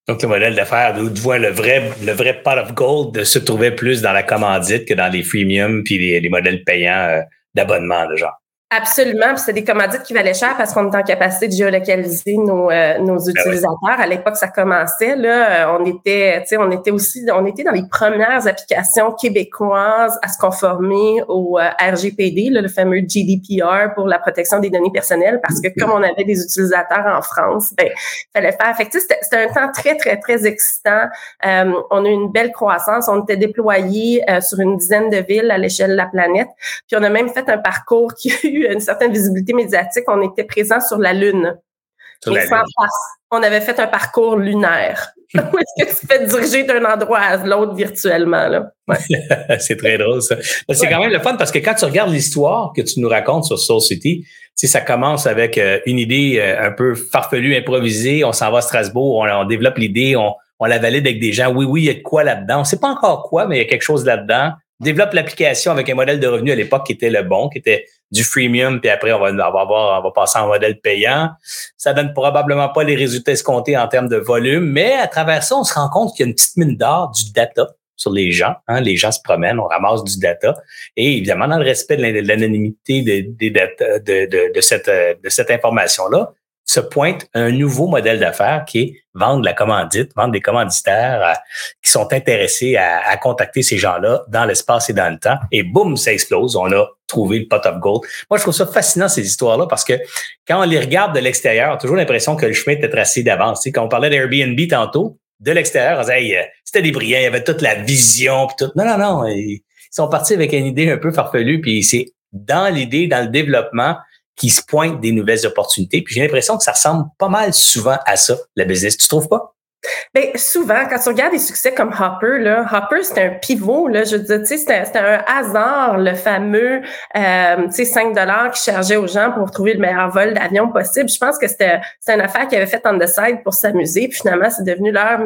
Donc, le modèle d'affaires, d'où tu vois le vrai, le vrai pot of gold se trouvait plus dans la commandite que dans les freemium puis les, les modèles payants euh, d'abonnement, de genre. Absolument. c'est des commandites qui valaient cher parce qu'on est en capacité de géolocaliser nos, euh, nos ben utilisateurs. À l'époque, ça commençait. Là, euh, on était, tu sais, on était aussi, on était dans les premières applications québécoises à se conformer au euh, RGPD, le fameux GDPR pour la protection des données personnelles, parce que comme on avait des utilisateurs en France, ben, fallait faire. Fait c'était, c'était un temps très, très, très excitant. on a eu une belle croissance. On était déployés sur une dizaine de villes à l'échelle de la planète. Puis on a même fait un parcours qui une certaine visibilité médiatique, on était présent sur la Lune. On avait fait un parcours lunaire. Où est-ce que tu fais diriger d'un endroit à l'autre virtuellement? Là? c'est très drôle, ça. C'est quand même le fun parce que quand tu regardes l'histoire que tu nous racontes sur Soul City, ça commence avec euh, une idée euh, un peu farfelue, improvisée. On s'en va à Strasbourg, on, développe l'idée, on, on la valide avec des gens. Oui, oui, il y a de quoi là-dedans. On sait pas encore quoi, mais il y a quelque chose là-dedans développe l'application avec un modèle de revenu à l'époque qui était le bon, qui était du freemium, puis après on va, avoir, on va passer en modèle payant. Ça donne probablement pas les résultats escomptés en termes de volume, mais à travers ça, on se rend compte qu'il y a une petite mine d'or du data. sur les gens. Hein. Les gens se promènent, on ramasse du data. Et évidemment, dans le respect de l'anonymité de, de, cette, de cette information-là, se pointe un nouveau modèle d'affaires qui est vendre la commandite, vendre des commanditaires euh, qui sont intéressés à, contacter ces gens-là dans l'espace et dans le temps. Et boum, ça explose. On a trouvé le pot of gold. Moi, je trouve ça fascinant, ces histoires-là, parce que quand on les regarde de l'extérieur, on a toujours l'impression que le chemin était tracé d'avance. Tu quand on parlait d'Airbnb tantôt, de l'extérieur, on disait, euh, c'était des brillants, il y avait toute la vision, puis tout. Non, non, non. Ils sont partis avec une idée un peu farfelue, puis c'est dans l'idée, dans le développement, qui se pointent des nouvelles opportunités. Puis j'ai l'impression que ça ressemble pas mal souvent à ça, la business. Tu trouves pas? Bien, souvent, quand tu regardes des succès comme Hopper, là, Hopper, c'était un pivot, là, je veux dire, sais, c'était un hasard, le fameux, euh, tu sais, 5 dollars qui chargeait aux gens pour trouver le meilleur vol d'avion possible. Je pense que c'était une affaire qu'ils avaient faite on the side pour s'amuser, puis finalement, c'est devenu leur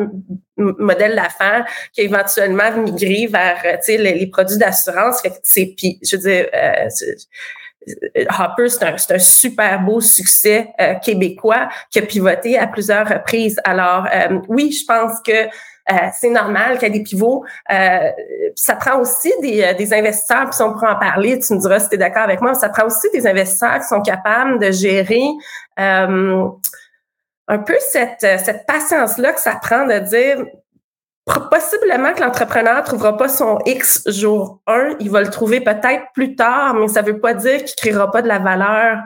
modèle d'affaires qui a éventuellement migré vers, tu sais, les, produits d'assurance. Je veux dire, euh, Hopper, c'est un, un, super beau succès euh, québécois qui a pivoté à plusieurs reprises. Alors, euh, oui, je pense que euh, c'est normal qu'il y ait des pivots. ça prend aussi des, des investisseurs, puis si on pourra en parler, tu me diras si tu es d'accord avec moi, ça prend aussi des investisseurs qui sont capables de gérer un peu cette, cette patience-là que ça prend de dire Possiblement que l'entrepreneur trouvera pas son X jour 1, il va le trouver peut-être plus tard, mais ça veut pas dire qu'il créera pas de la valeur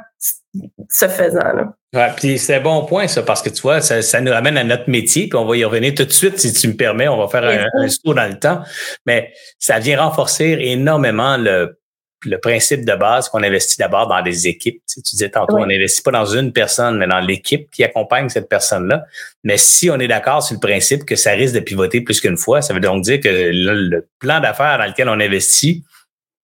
ce faisant. Là. Ouais, puis c'est un bon point, ça, parce que tu vois, ça, ça, nous ramène à notre métier, puis on va y revenir tout de suite, si tu me permets, on va faire un, un saut dans le temps. Mais ça vient renforcer énormément le le principe de base qu'on investit d'abord dans des équipes. Tu, disais tantôt, on n'investit pas dans une personne, mais dans l'équipe qui accompagne cette personne-là. Mais si on est d'accord sur le principe que ça risque de pivoter plus qu'une fois, ça veut donc dire que le plan d'affaires dans lequel on investit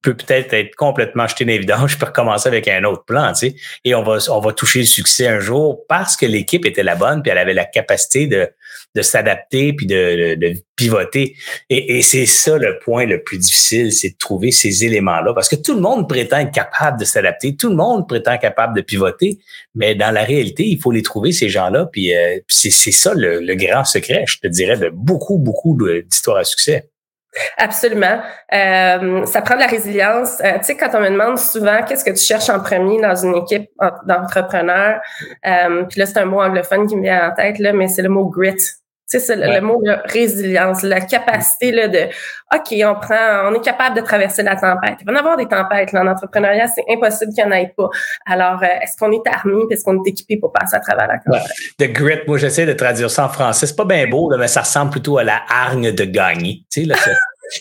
peut peut-être être complètement jeté dans l'évidence, je peux recommencer avec un autre plan, tu sais, et on va, on va toucher le succès un jour parce que l'équipe était la bonne, puis elle avait la capacité de, de s'adapter, puis de, pivoter. Et, c'est ça le point le plus difficile, c'est de trouver ces éléments-là, parce que tout le monde prétend être capable de s'adapter, tout le monde prétend être capable de pivoter, mais dans la réalité, il faut les trouver, ces gens-là, puis, euh, c'est, c'est ça le, le grand secret, je te dirais, de beaucoup, beaucoup d'histoires à succès. Absolument. Euh, ça prend de la résilience. Euh, tu sais, quand on me demande souvent qu'est-ce que tu cherches en premier dans une équipe d'entrepreneurs, euh, puis là, c'est un mot anglophone qui me vient en tête, là, mais c'est le mot grit c'est le, mot de résilience, la capacité là, de OK, on prend, on est capable de traverser la tempête. Il va y en avoir des tempêtes là, en entrepreneuriat, c'est impossible qu'il n'y en ait pas. Alors, euh, est-ce qu'on est armé, est-ce qu'on est équipé pour passer à travers la tempête? The grit, moi j'essaie de traduire ça en français. C'est pas bien beau, mais ça ressemble plutôt à la hargne de gagner. Tu sais, là,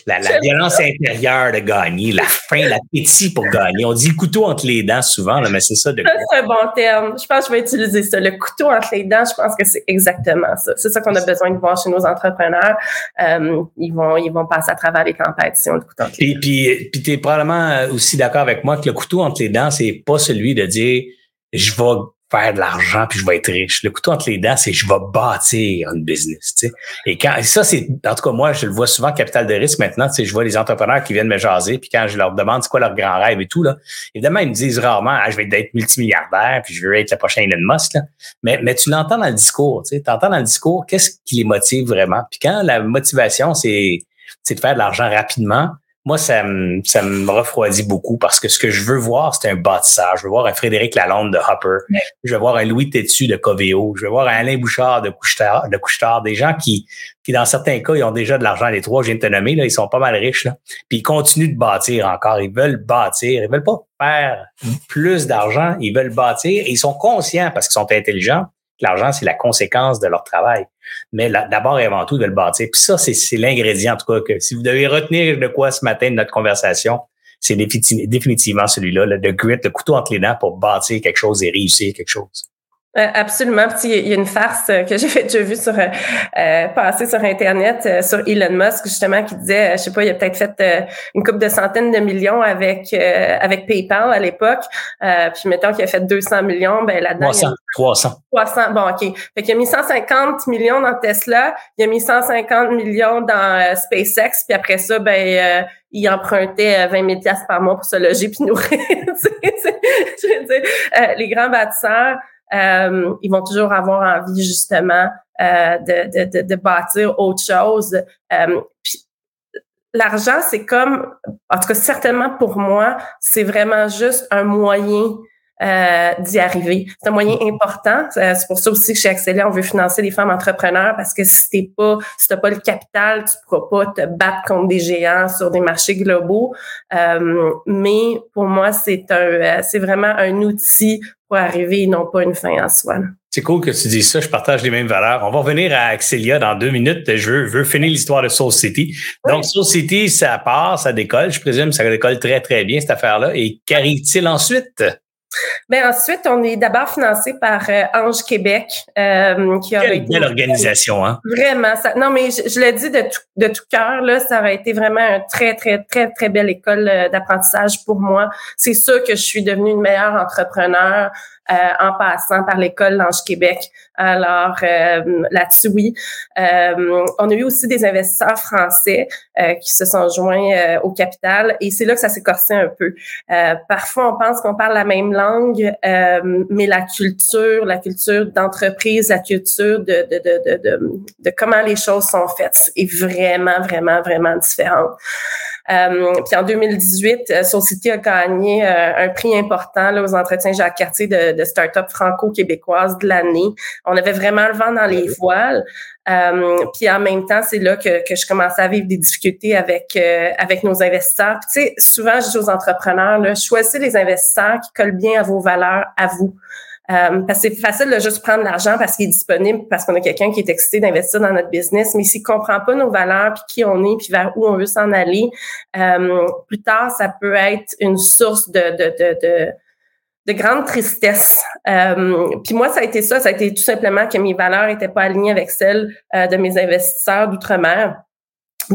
la, la violence intérieure de gagner, la faim, l'appétit pour gagner. On dit le couteau entre les dents souvent, là, mais c'est ça. De... c'est un bon terme. Je pense que je vais utiliser ça. Le couteau entre les dents, je pense que c'est exactement ça. C'est ça qu'on a besoin de voir chez nos entrepreneurs. Euh, ils, vont, ils vont passer à travers les tempêtes si on le couteau entre les dents. Puis, puis, tu es probablement aussi d'accord avec moi que le couteau entre les dents, c'est pas celui de dire je vais faire de l'argent puis je vais être riche. Le couteau entre les dents, c'est je vais bâtir une business. Et quand ça, c'est en tout cas moi, je le vois souvent capital de risque maintenant. Je vois les entrepreneurs qui viennent me jaser puis quand je leur demande c'est quoi leur grand rêve et tout là, évidemment ils me disent rarement ah, je vais être multimilliardaire puis je veux être le prochain Elon Musk. Là. Mais mais tu l'entends dans le discours. Tu entends dans le discours qu'est-ce qui les motive vraiment? Puis quand la motivation c'est c'est de faire de l'argent rapidement moi, ça me, ça me refroidit beaucoup parce que ce que je veux voir, c'est un bâtisseur. Je veux voir un Frédéric Lalonde de Hopper. Je veux voir un Louis Tétu de Coveo. Je veux voir un Alain Bouchard de Couchetard, de Couchetard. Des gens qui, qui, dans certains cas, ils ont déjà de l'argent. Les trois, je viens de te nommer, là, ils sont pas mal riches. Là. Puis ils continuent de bâtir encore. Ils veulent bâtir. Ils veulent pas faire plus d'argent. Ils veulent bâtir. Et ils sont conscients parce qu'ils sont intelligents l'argent, c'est la conséquence de leur travail. Mais d'abord et avant tout, de le bâtir. Puis ça, c'est l'ingrédient, en tout cas, que si vous devez retenir de quoi ce matin de notre conversation, c'est définitivement celui-là, le grit, le couteau entre les dents pour bâtir quelque chose et réussir quelque chose. Euh, absolument. Il y a une farce euh, que j'avais déjà vue sur euh, passer sur Internet euh, sur Elon Musk, justement, qui disait, je sais pas, il a peut-être fait une coupe de centaines de millions avec avec PayPal à l'époque. puis mettons qu'il a fait 200 millions, ben là-dedans. 300. 300. 300. Bon, OK. Fait qu'il a mis 150 millions dans Tesla, il a mis 150 millions dans SpaceX, puis après ça, ben il empruntait 20 000 par mois pour se loger puis nourrir. je veux dire, les grands bâtisseurs euh, ils vont toujours avoir envie justement euh, de, de, de, bâtir autre chose. Euh, l'argent, c'est comme, en tout cas, certainement pour moi, c'est vraiment juste un moyen euh, d'y arriver. C'est un moyen important. Euh, c'est pour ça aussi que chez Accélère, on veut financer les femmes entrepreneurs parce que si t'es pas, si t'as pas le capital, tu pourras pas te battre contre des géants sur des marchés globaux. Euh, mais pour moi, c'est un, c'est vraiment un outil pour arriver et non pas une fin en soi. C'est cool que tu dises ça. Je partage les mêmes valeurs. On va revenir à Axelia dans deux minutes. Je veux, finir l'histoire de Soul City. Donc, Soul City, ça part, ça décolle. Je présume que ça décolle très, très bien, cette affaire-là. Et qu'arrive-t-il ensuite? Ben ensuite, on est d'abord financé par euh, Ange Québec, euh, qui a Quelle belle organisation, hein? Vraiment. Ça, non, mais je, je le dis de tout, de tout cœur, là, ça aurait été vraiment une très, très, très, très belle école euh, d'apprentissage pour moi. C'est sûr que je suis devenue une meilleure entrepreneur. Euh, en passant par l'école Lange Québec. Alors euh, là-dessus, oui. Euh, on a eu aussi des investisseurs français qui se sont joints au capital et c'est là que ça s'est corsé un peu. parfois, on pense qu'on parle la même langue, mais la culture, la culture d'entreprise, la culture de, de, de, de, de comment les choses sont faites est vraiment, vraiment, vraiment différente. Euh, puis en 2018, euh, Society a gagné euh, un prix important là, aux entretiens Jacques Cartier de, de start-up franco-québécoise de l'année. On avait vraiment le vent dans les voiles. puis en même temps, c'est là que, que je commençais à vivre des difficultés avec avec nos investisseurs. tu sais, souvent je dis aux entrepreneurs, là, choisissez les investisseurs qui collent bien à vos valeurs, à vous. Euh, parce que c'est facile de juste prendre l'argent parce qu'il est disponible, parce qu'on a quelqu'un qui est excité d'investir dans notre business, mais s'il comprend pas nos valeurs, puis qui on est, puis vers où on veut s'en aller, euh, plus tard, ça peut être une source de, de, de, de de grande tristesse. Euh, puis moi, ça a été ça, ça a été tout simplement que mes valeurs n'étaient pas alignées avec celles de mes investisseurs d'outre-mer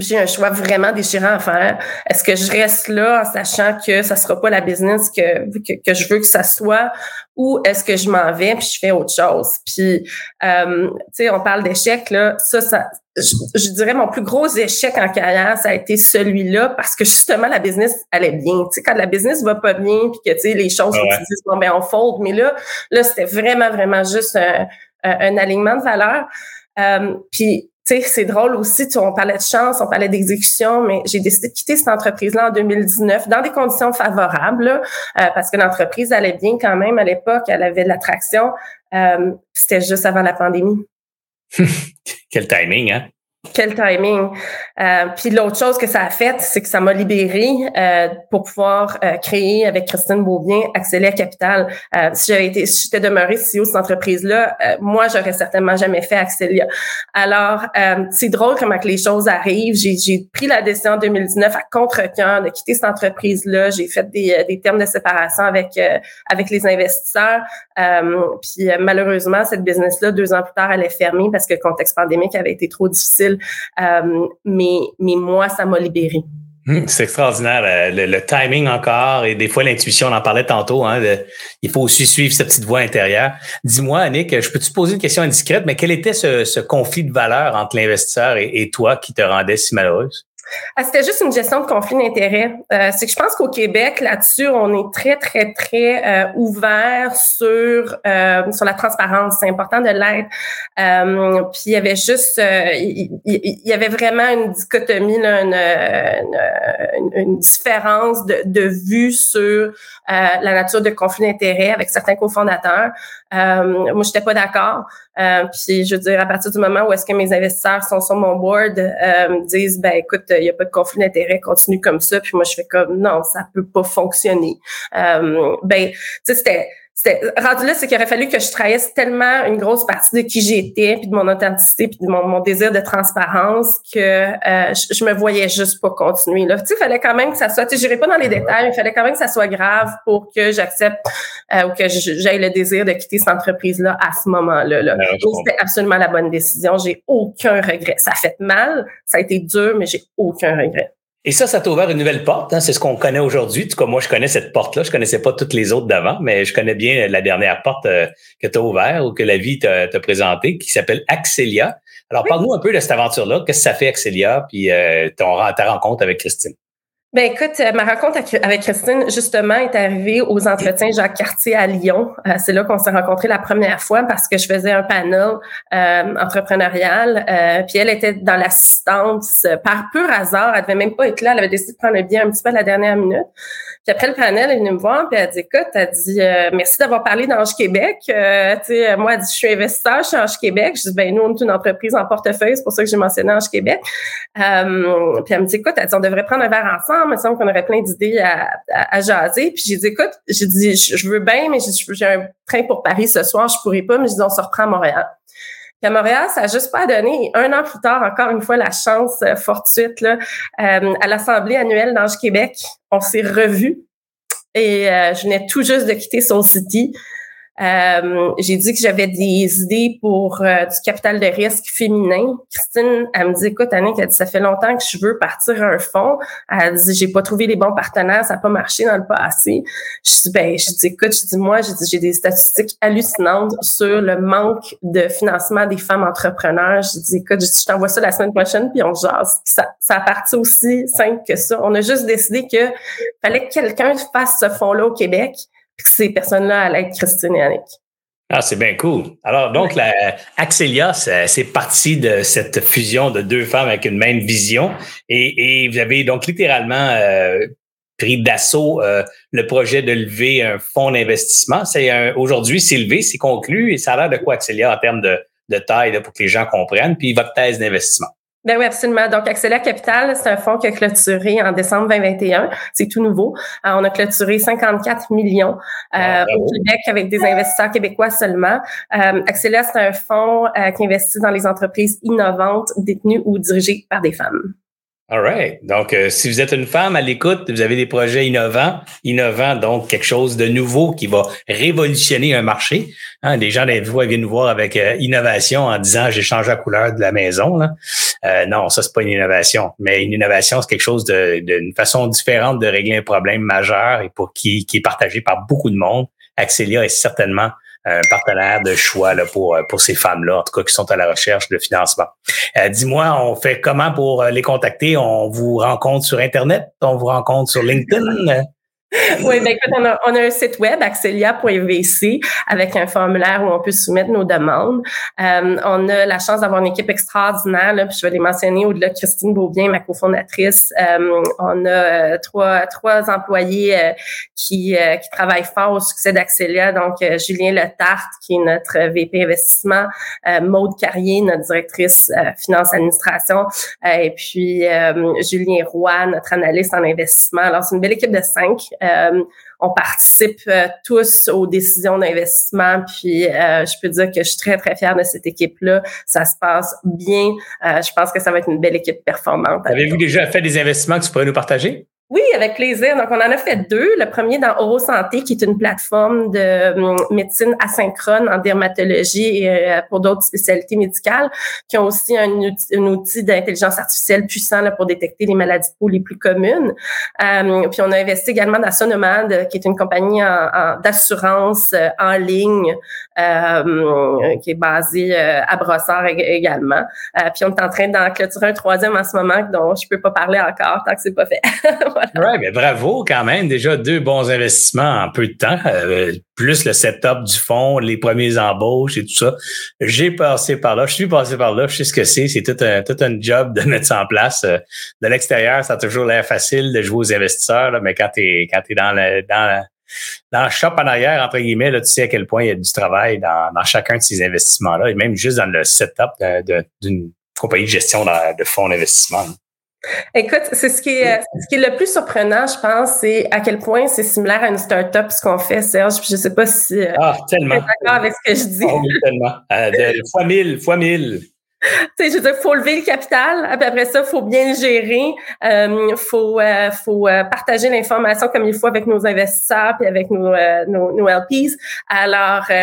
j'ai un choix vraiment déchirant à faire. Est-ce que je reste là en sachant que ça sera pas la business que, que, je veux que ça soit ou est-ce que je m'en vais puis je fais autre chose? Puis, euh, tu sais, on parle d'échec, là. Ça, ça je, dirais mon plus gros échec en carrière, ça a été celui-là parce que justement, la business allait bien. Tu sais, quand la business va pas bien puis que, tu sais, les choses, ouais. tu dis, bon, ben, on fold. Mais là, là, c'était vraiment, vraiment juste un, un, alignement de valeur. Euh, puis tu c'est drôle aussi, on parlait de chance, on parlait d'exécution, mais j'ai décidé de quitter cette entreprise-là en 2019 dans des conditions favorables, euh, parce que l'entreprise allait bien quand même à l'époque, elle avait de l'attraction. Euh, C'était juste avant la pandémie. Quel timing, hein? Quel timing. Euh, puis l'autre chose que ça a fait, c'est que ça m'a libéré euh, pour pouvoir euh, créer avec Christine Beaubien Accélère Capital. Euh, si j'avais été, si j'étais demeurée CEO de cette entreprise-là, euh, moi, j'aurais certainement jamais fait Accélia. Alors, c'est drôle comment que les choses arrivent. J'ai pris la décision en 2019 à contre-cœur de quitter cette entreprise-là. J'ai fait des, des, termes de séparation avec avec les investisseurs. puis malheureusement, cette business-là, deux ans plus tard, elle est fermée parce que le contexte pandémique avait été trop difficile euh, mais, mais moi, ça m'a libéré. Hum, c'est extraordinaire, euh, le, timing encore et des fois l'intuition, on en parlait tantôt. Hein, il faut aussi suivre sa petite voix intérieure. Dis-moi, Annick, je peux te poser une question indiscrète, mais quel était ce, conflit de valeur entre l'investisseur et, toi qui te rendait si malheureuse? Ah, c'était juste une gestion de conflit d'intérêts. Euh, c'est que je pense qu'au Québec, là-dessus, on est très, très, très euh, ouvert sur euh, sur la transparence. C'est important de l'être. Euh, puis il y avait juste, euh, il, y avait vraiment une dichotomie, là, une, une, une, différence de, de vue sur la nature de conflit d'intérêts avec certains cofondateurs. moi, j'étais pas d'accord. Puis je veux dire, à partir du moment où est-ce que mes investisseurs sont sur mon board, disent, ben écoute, il n'y a pas de conflit d'intérêt, continue comme ça. Puis moi, je fais comme, non, ça peut pas fonctionner. Euh, ben, tu sais, c'était c'était rendu là, c'est qu'il aurait fallu que je trahisse tellement une grosse partie de qui j'étais, puis de mon authenticité, puis de mon, mon désir de transparence que euh, je, me voyais juste pas continuer. Là, tu sais, il fallait quand même que ça soit. Tu sais, j'irai pas dans les détails, mais il fallait quand même que ça soit grave pour que j'accepte euh, ou que j'aie le désir de quitter cette entreprise-là à ce moment-là. Là. C'était absolument la bonne décision. J'ai aucun regret. Ça a fait mal, ça a été dur, mais j'ai aucun regret. Et ça, ça t'a ouvert une nouvelle porte. Hein? C'est ce qu'on connaît aujourd'hui. En tout cas, moi, je connais cette porte-là. Je connaissais pas toutes les autres d'avant, mais je connais bien la dernière porte euh, que tu as ouverte ou que la vie t'a présentée, qui s'appelle Axelia. Alors, parle-nous un peu de cette aventure-là. Qu'est-ce que ça fait, Axelia, puis euh, ton, ta rencontre avec Christine? Ben écoute, euh, ma rencontre avec Christine, justement, est arrivée aux entretiens Jacques Cartier à Lyon. Euh, c'est là qu'on s'est rencontrés la première fois parce que je faisais un panel euh, entrepreneurial. puis elle était dans l'assistance par pur hasard. Elle devait même pas être là. Elle avait décidé de prendre le bien un petit peu à la dernière minute. Puis après le panel, elle est venue me voir, puis elle dit écoute, elle dit merci d'avoir parlé d'Ange Québec. Euh, sais, moi, elle dit je suis investisseur chez Ange Québec. Je dis ben nous on est une entreprise en portefeuille, c'est pour ça que j'ai mentionné Ange Québec. puis elle me dit écoute, elle dit on devrait prendre un verre ensemble il me semble qu'on aurait plein d'idées à, à, jaser. Puis j'ai dit, écoute, j'ai dit, je, veux bien, mais j'ai un train pour Paris ce soir, je pourrais pas, mais je dis, on se reprend à Montréal. À Montréal, ça n'a juste pas donné. Un an plus tard, encore une fois, la chance euh, fortuite, là, euh, à l'Assemblée annuelle d'Ange Québec, on s'est revus. Et euh, je venais tout juste de quitter Soul City. Euh, j'ai dit que j'avais des idées pour euh, du capital de risque féminin. Christine, elle me dit, écoute, Annick, elle dit, ça fait longtemps que je veux partir un fonds. Elle dit, j'ai pas trouvé les bons partenaires, ça n'a pas marché dans le passé. Je dis, ben, je dis, écoute, je dis, moi, j'ai des statistiques hallucinantes sur le manque de financement des femmes entrepreneurs. Je dis, écoute, je, je t'envoie ça la semaine prochaine, puis on jase. ça, ça a parti aussi simple que ça. On a juste décidé que fallait que quelqu'un fasse ce fonds-là au Québec ces personnes-là allaient être Christine et Annick. Ah, c'est bien cool. Alors, donc, la Axelia, c'est parti de cette fusion de deux femmes avec une même vision. Et, vous avez donc littéralement euh, pris d'assaut euh, le projet de lever un fonds d'investissement. C'est Aujourd'hui, c'est levé, c'est conclu. Et ça a l'air de quoi, Axelia, en termes de, de taille, pour que les gens comprennent. Puis votre thèse d'investissement. Ben oui, absolument. Donc, Accélère Capital, c'est un fonds qui a clôturé en décembre 2021. C'est tout nouveau. Euh, on a clôturé 54 millions euh, ah, au Québec avec des investisseurs québécois seulement. Euh, Accélère, c'est un fonds euh, qui investit dans les entreprises innovantes détenues ou dirigées par des femmes. All right. Donc, euh, si vous êtes une femme à l'écoute, vous avez des projets innovants, innovants, donc quelque chose de nouveau qui va révolutionner un marché. Hein, des gens, des viennent nous voir avec euh, innovation en disant j'ai changé la couleur de la maison. Euh, non, ça, c'est pas une innovation. Mais une innovation, c'est quelque chose d'une façon différente de régler un problème majeur et pour qui, qui est partagé par beaucoup de monde. Axelia est certainement un partenaire de choix là, pour, pour ces femmes-là, en tout cas qui sont à la recherche de financement. Euh, dis-moi, on fait comment pour euh, les contacter? On vous rencontre sur Internet? On vous rencontre sur LinkedIn? oui, ben écoute, on a, on a, un site web, axelia.vc, avec un formulaire où on peut soumettre nos demandes. Euh, on a la chance d'avoir une équipe extraordinaire, là, puis je vais les mentionner au-delà de Christine Beaubien, ma cofondatrice. Euh, on a euh, trois, trois employés euh, qui, qui travaillent fort au succès d'Axelia. Donc, Julien Letarte, qui est notre VP investissement, Maude Carrier, notre directrice finance administration, et puis Julien Roy, notre analyste en investissement. Alors, c'est une belle équipe de cinq. Euh, on participe euh, tous aux décisions d'investissement, puis euh, je peux dire que je suis très, très fière de cette équipe-là. Ça se passe bien. je pense que ça va être une belle équipe performante. Avez-vous déjà fait des investissements que tu pourrais nous partager? Oui, avec plaisir. Donc, on en a fait deux. Le premier dans Santé, qui est une plateforme de hum, médecine asynchrone en dermatologie et euh, pour d'autres spécialités médicales, qui ont aussi un outil, d'intelligence artificielle puissant là, pour détecter les maladies de peau les plus communes. Um, puis, on a investi également dans Sonomad, qui est une compagnie d'assurance euh, en ligne um, qui est basée à Brossard également. puis, on est en train d'en clôturer un troisième en ce moment dont je peux pas parler encore tant que c'est pas fait. Ouais, mais bravo quand même. Déjà deux bons investissements en peu de temps, euh, plus le setup du fonds, les premiers embauches et tout ça. J'ai passé par là, je suis passé par là, je sais ce que c'est. C'est tout un, tout un job de mettre ça en place. Euh, de l'extérieur, ça a toujours l'air facile de jouer aux investisseurs, là, mais quand tu es, quand es dans le, dans dans le shop en arrière, entre guillemets, là, tu sais à quel point il y a du travail dans, dans chacun de ces investissements-là, et même juste dans le setup d'une compagnie de gestion de fonds d'investissement. Écoute, c'est ce qui est ce qui est le plus surprenant, je pense, c'est à quel point c'est similaire à une start-up ce qu'on fait, Serge. Puis je sais pas si euh, ah, tu es d'accord avec ce que je dis. Oh, tellement. Euh, fois mille, fois mille sais, je veux dire, faut lever le capital. Après ça, faut bien le gérer. Euh, faut, euh, faut euh, partager l'information comme il faut avec nos investisseurs puis avec nos, euh, nos, nos, LPs. Alors, tu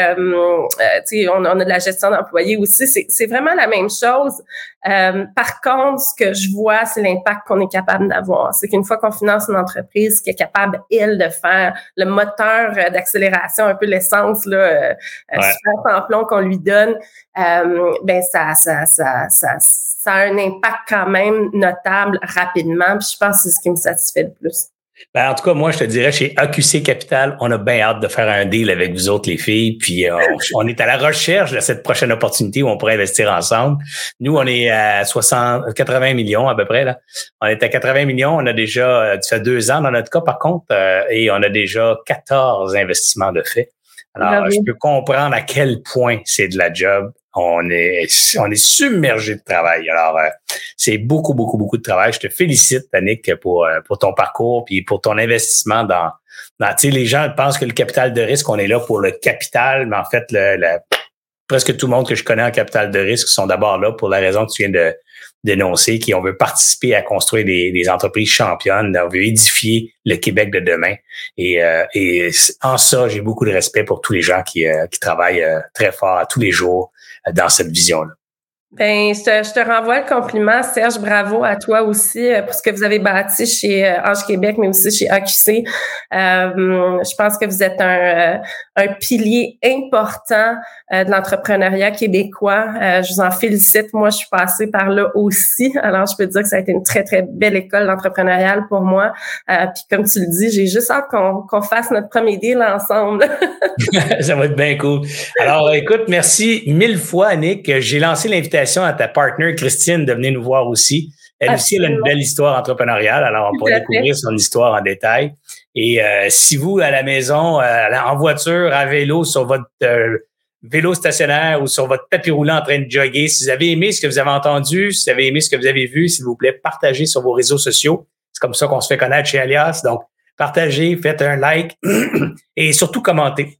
sais, on, on, a de la gestion d'employés aussi. C'est vraiment la même chose. par contre, ce que je vois, c'est l'impact qu'on est capable d'avoir. C'est qu'une fois qu'on finance une entreprise qui est capable, elle, de faire le moteur d'accélération, un peu l'essence, là, super temps plomb qu'on lui donne, ben ça, ça ça, ça, ça a un impact quand même notable rapidement. Puis je pense que c'est ce qui me satisfait le plus. Ben, en tout cas, moi, je te dirais, chez AQC Capital, on a bien hâte de faire un deal avec vous autres, les filles. Puis euh, on, est à la recherche de cette prochaine opportunité où on pourrait investir ensemble. Nous, on est à 60, 80 millions à peu près. Là. On est à 80 millions. On a déjà, euh, ça fait deux ans dans notre cas, par contre, euh, et on a déjà 14 investissements de fait. Alors, je peux comprendre à quel point c'est de la job on est, on est submergé de travail. Alors, euh, c'est beaucoup, beaucoup, beaucoup de travail. Je te félicite, Annick, pour, euh, pour ton parcours puis pour ton investissement dans, dans les gens pensent que le capital de risque, on est là pour le capital, mais en fait, le, presque tout le monde que je connais en capital de risque sont d'abord là pour la raison que tu viens de dénoncer, qui on veut participer à construire des, entreprises championnes, on veut édifier le Québec de demain. Et, euh, et en ça, j'ai beaucoup de respect pour tous les gens qui, qui travaillent très fort tous les jours dans cette vision-là. Ben, je te, je te, renvoie le compliment, Serge. Bravo à toi aussi euh, pour ce que vous avez bâti chez euh, Ange Québec, mais aussi chez AQC. Euh, je pense que vous êtes un, un pilier important de l'entrepreneuriat québécois. je vous en félicite. Moi, je suis passée par là aussi. Alors, je peux dire que ça a été une très, très belle école d'entrepreneurial pour moi. puis, comme tu le dis, j'ai juste hâte qu'on fasse notre premier deal ensemble. ça va être bien cool. Alors, écoute, merci mille fois, Annick. J'ai lancé l'invitation à ta partenaire Christine de venir nous voir aussi. Elle aussi, elle a une belle histoire entrepreneuriale, alors on pourra découvrir son histoire en détail. Et euh, si vous, à la maison, euh, en voiture, à vélo, sur votre euh, vélo stationnaire ou sur votre tapis roulant en train de jogger, si vous avez aimé ce que vous avez entendu, si vous avez aimé ce que vous avez vu, s'il vous plaît, partagez sur vos réseaux sociaux. C'est comme ça qu'on se fait connaître chez Alias. Donc, partagez, faites un like et surtout commentez.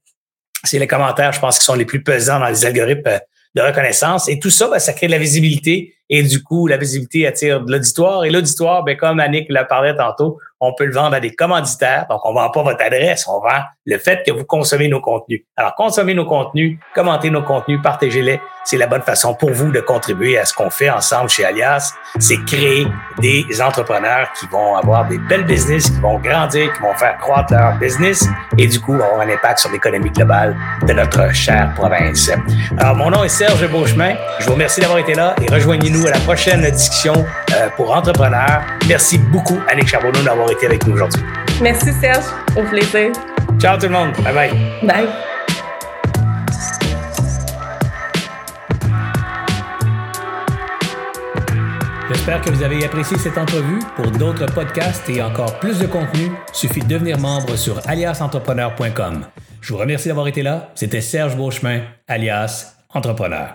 C'est les commentaires, je pense, qui sont les plus pesants dans les algorithmes de reconnaissance. Et tout ça, ben, ça crée de la visibilité. Et du coup, la visibilité attire de l'auditoire. Et l'auditoire, ben, comme Annick l'a parlé tantôt, on peut le vendre à des commanditaires. Donc, on vend pas votre adresse, on vend le fait que vous consommez nos contenus. Alors, consommez nos contenus, commentez nos contenus, partagez-les. C'est la bonne façon pour vous de contribuer à ce qu'on fait ensemble chez Alias. C'est créer des entrepreneurs qui vont avoir des belles business, qui vont grandir, qui vont faire croître leur business et du coup avoir un impact sur l'économie globale de notre chère province. Alors, mon nom est Serge Beauchemin. Je vous remercie d'avoir été là et rejoignez-nous à la prochaine discussion euh, pour entrepreneurs. Merci beaucoup, Annick Charbonneau, d'avoir été avec nous aujourd'hui. Merci, Serge. Au plaisir. Ciao tout le monde. Bye bye. Bye. J'espère que vous avez apprécié cette entrevue. Pour d'autres podcasts et encore plus de contenu, suffit de devenir membre sur aliasentrepreneur.com. Je vous remercie d'avoir été là. C'était Serge Beauchemin, alias Entrepreneur.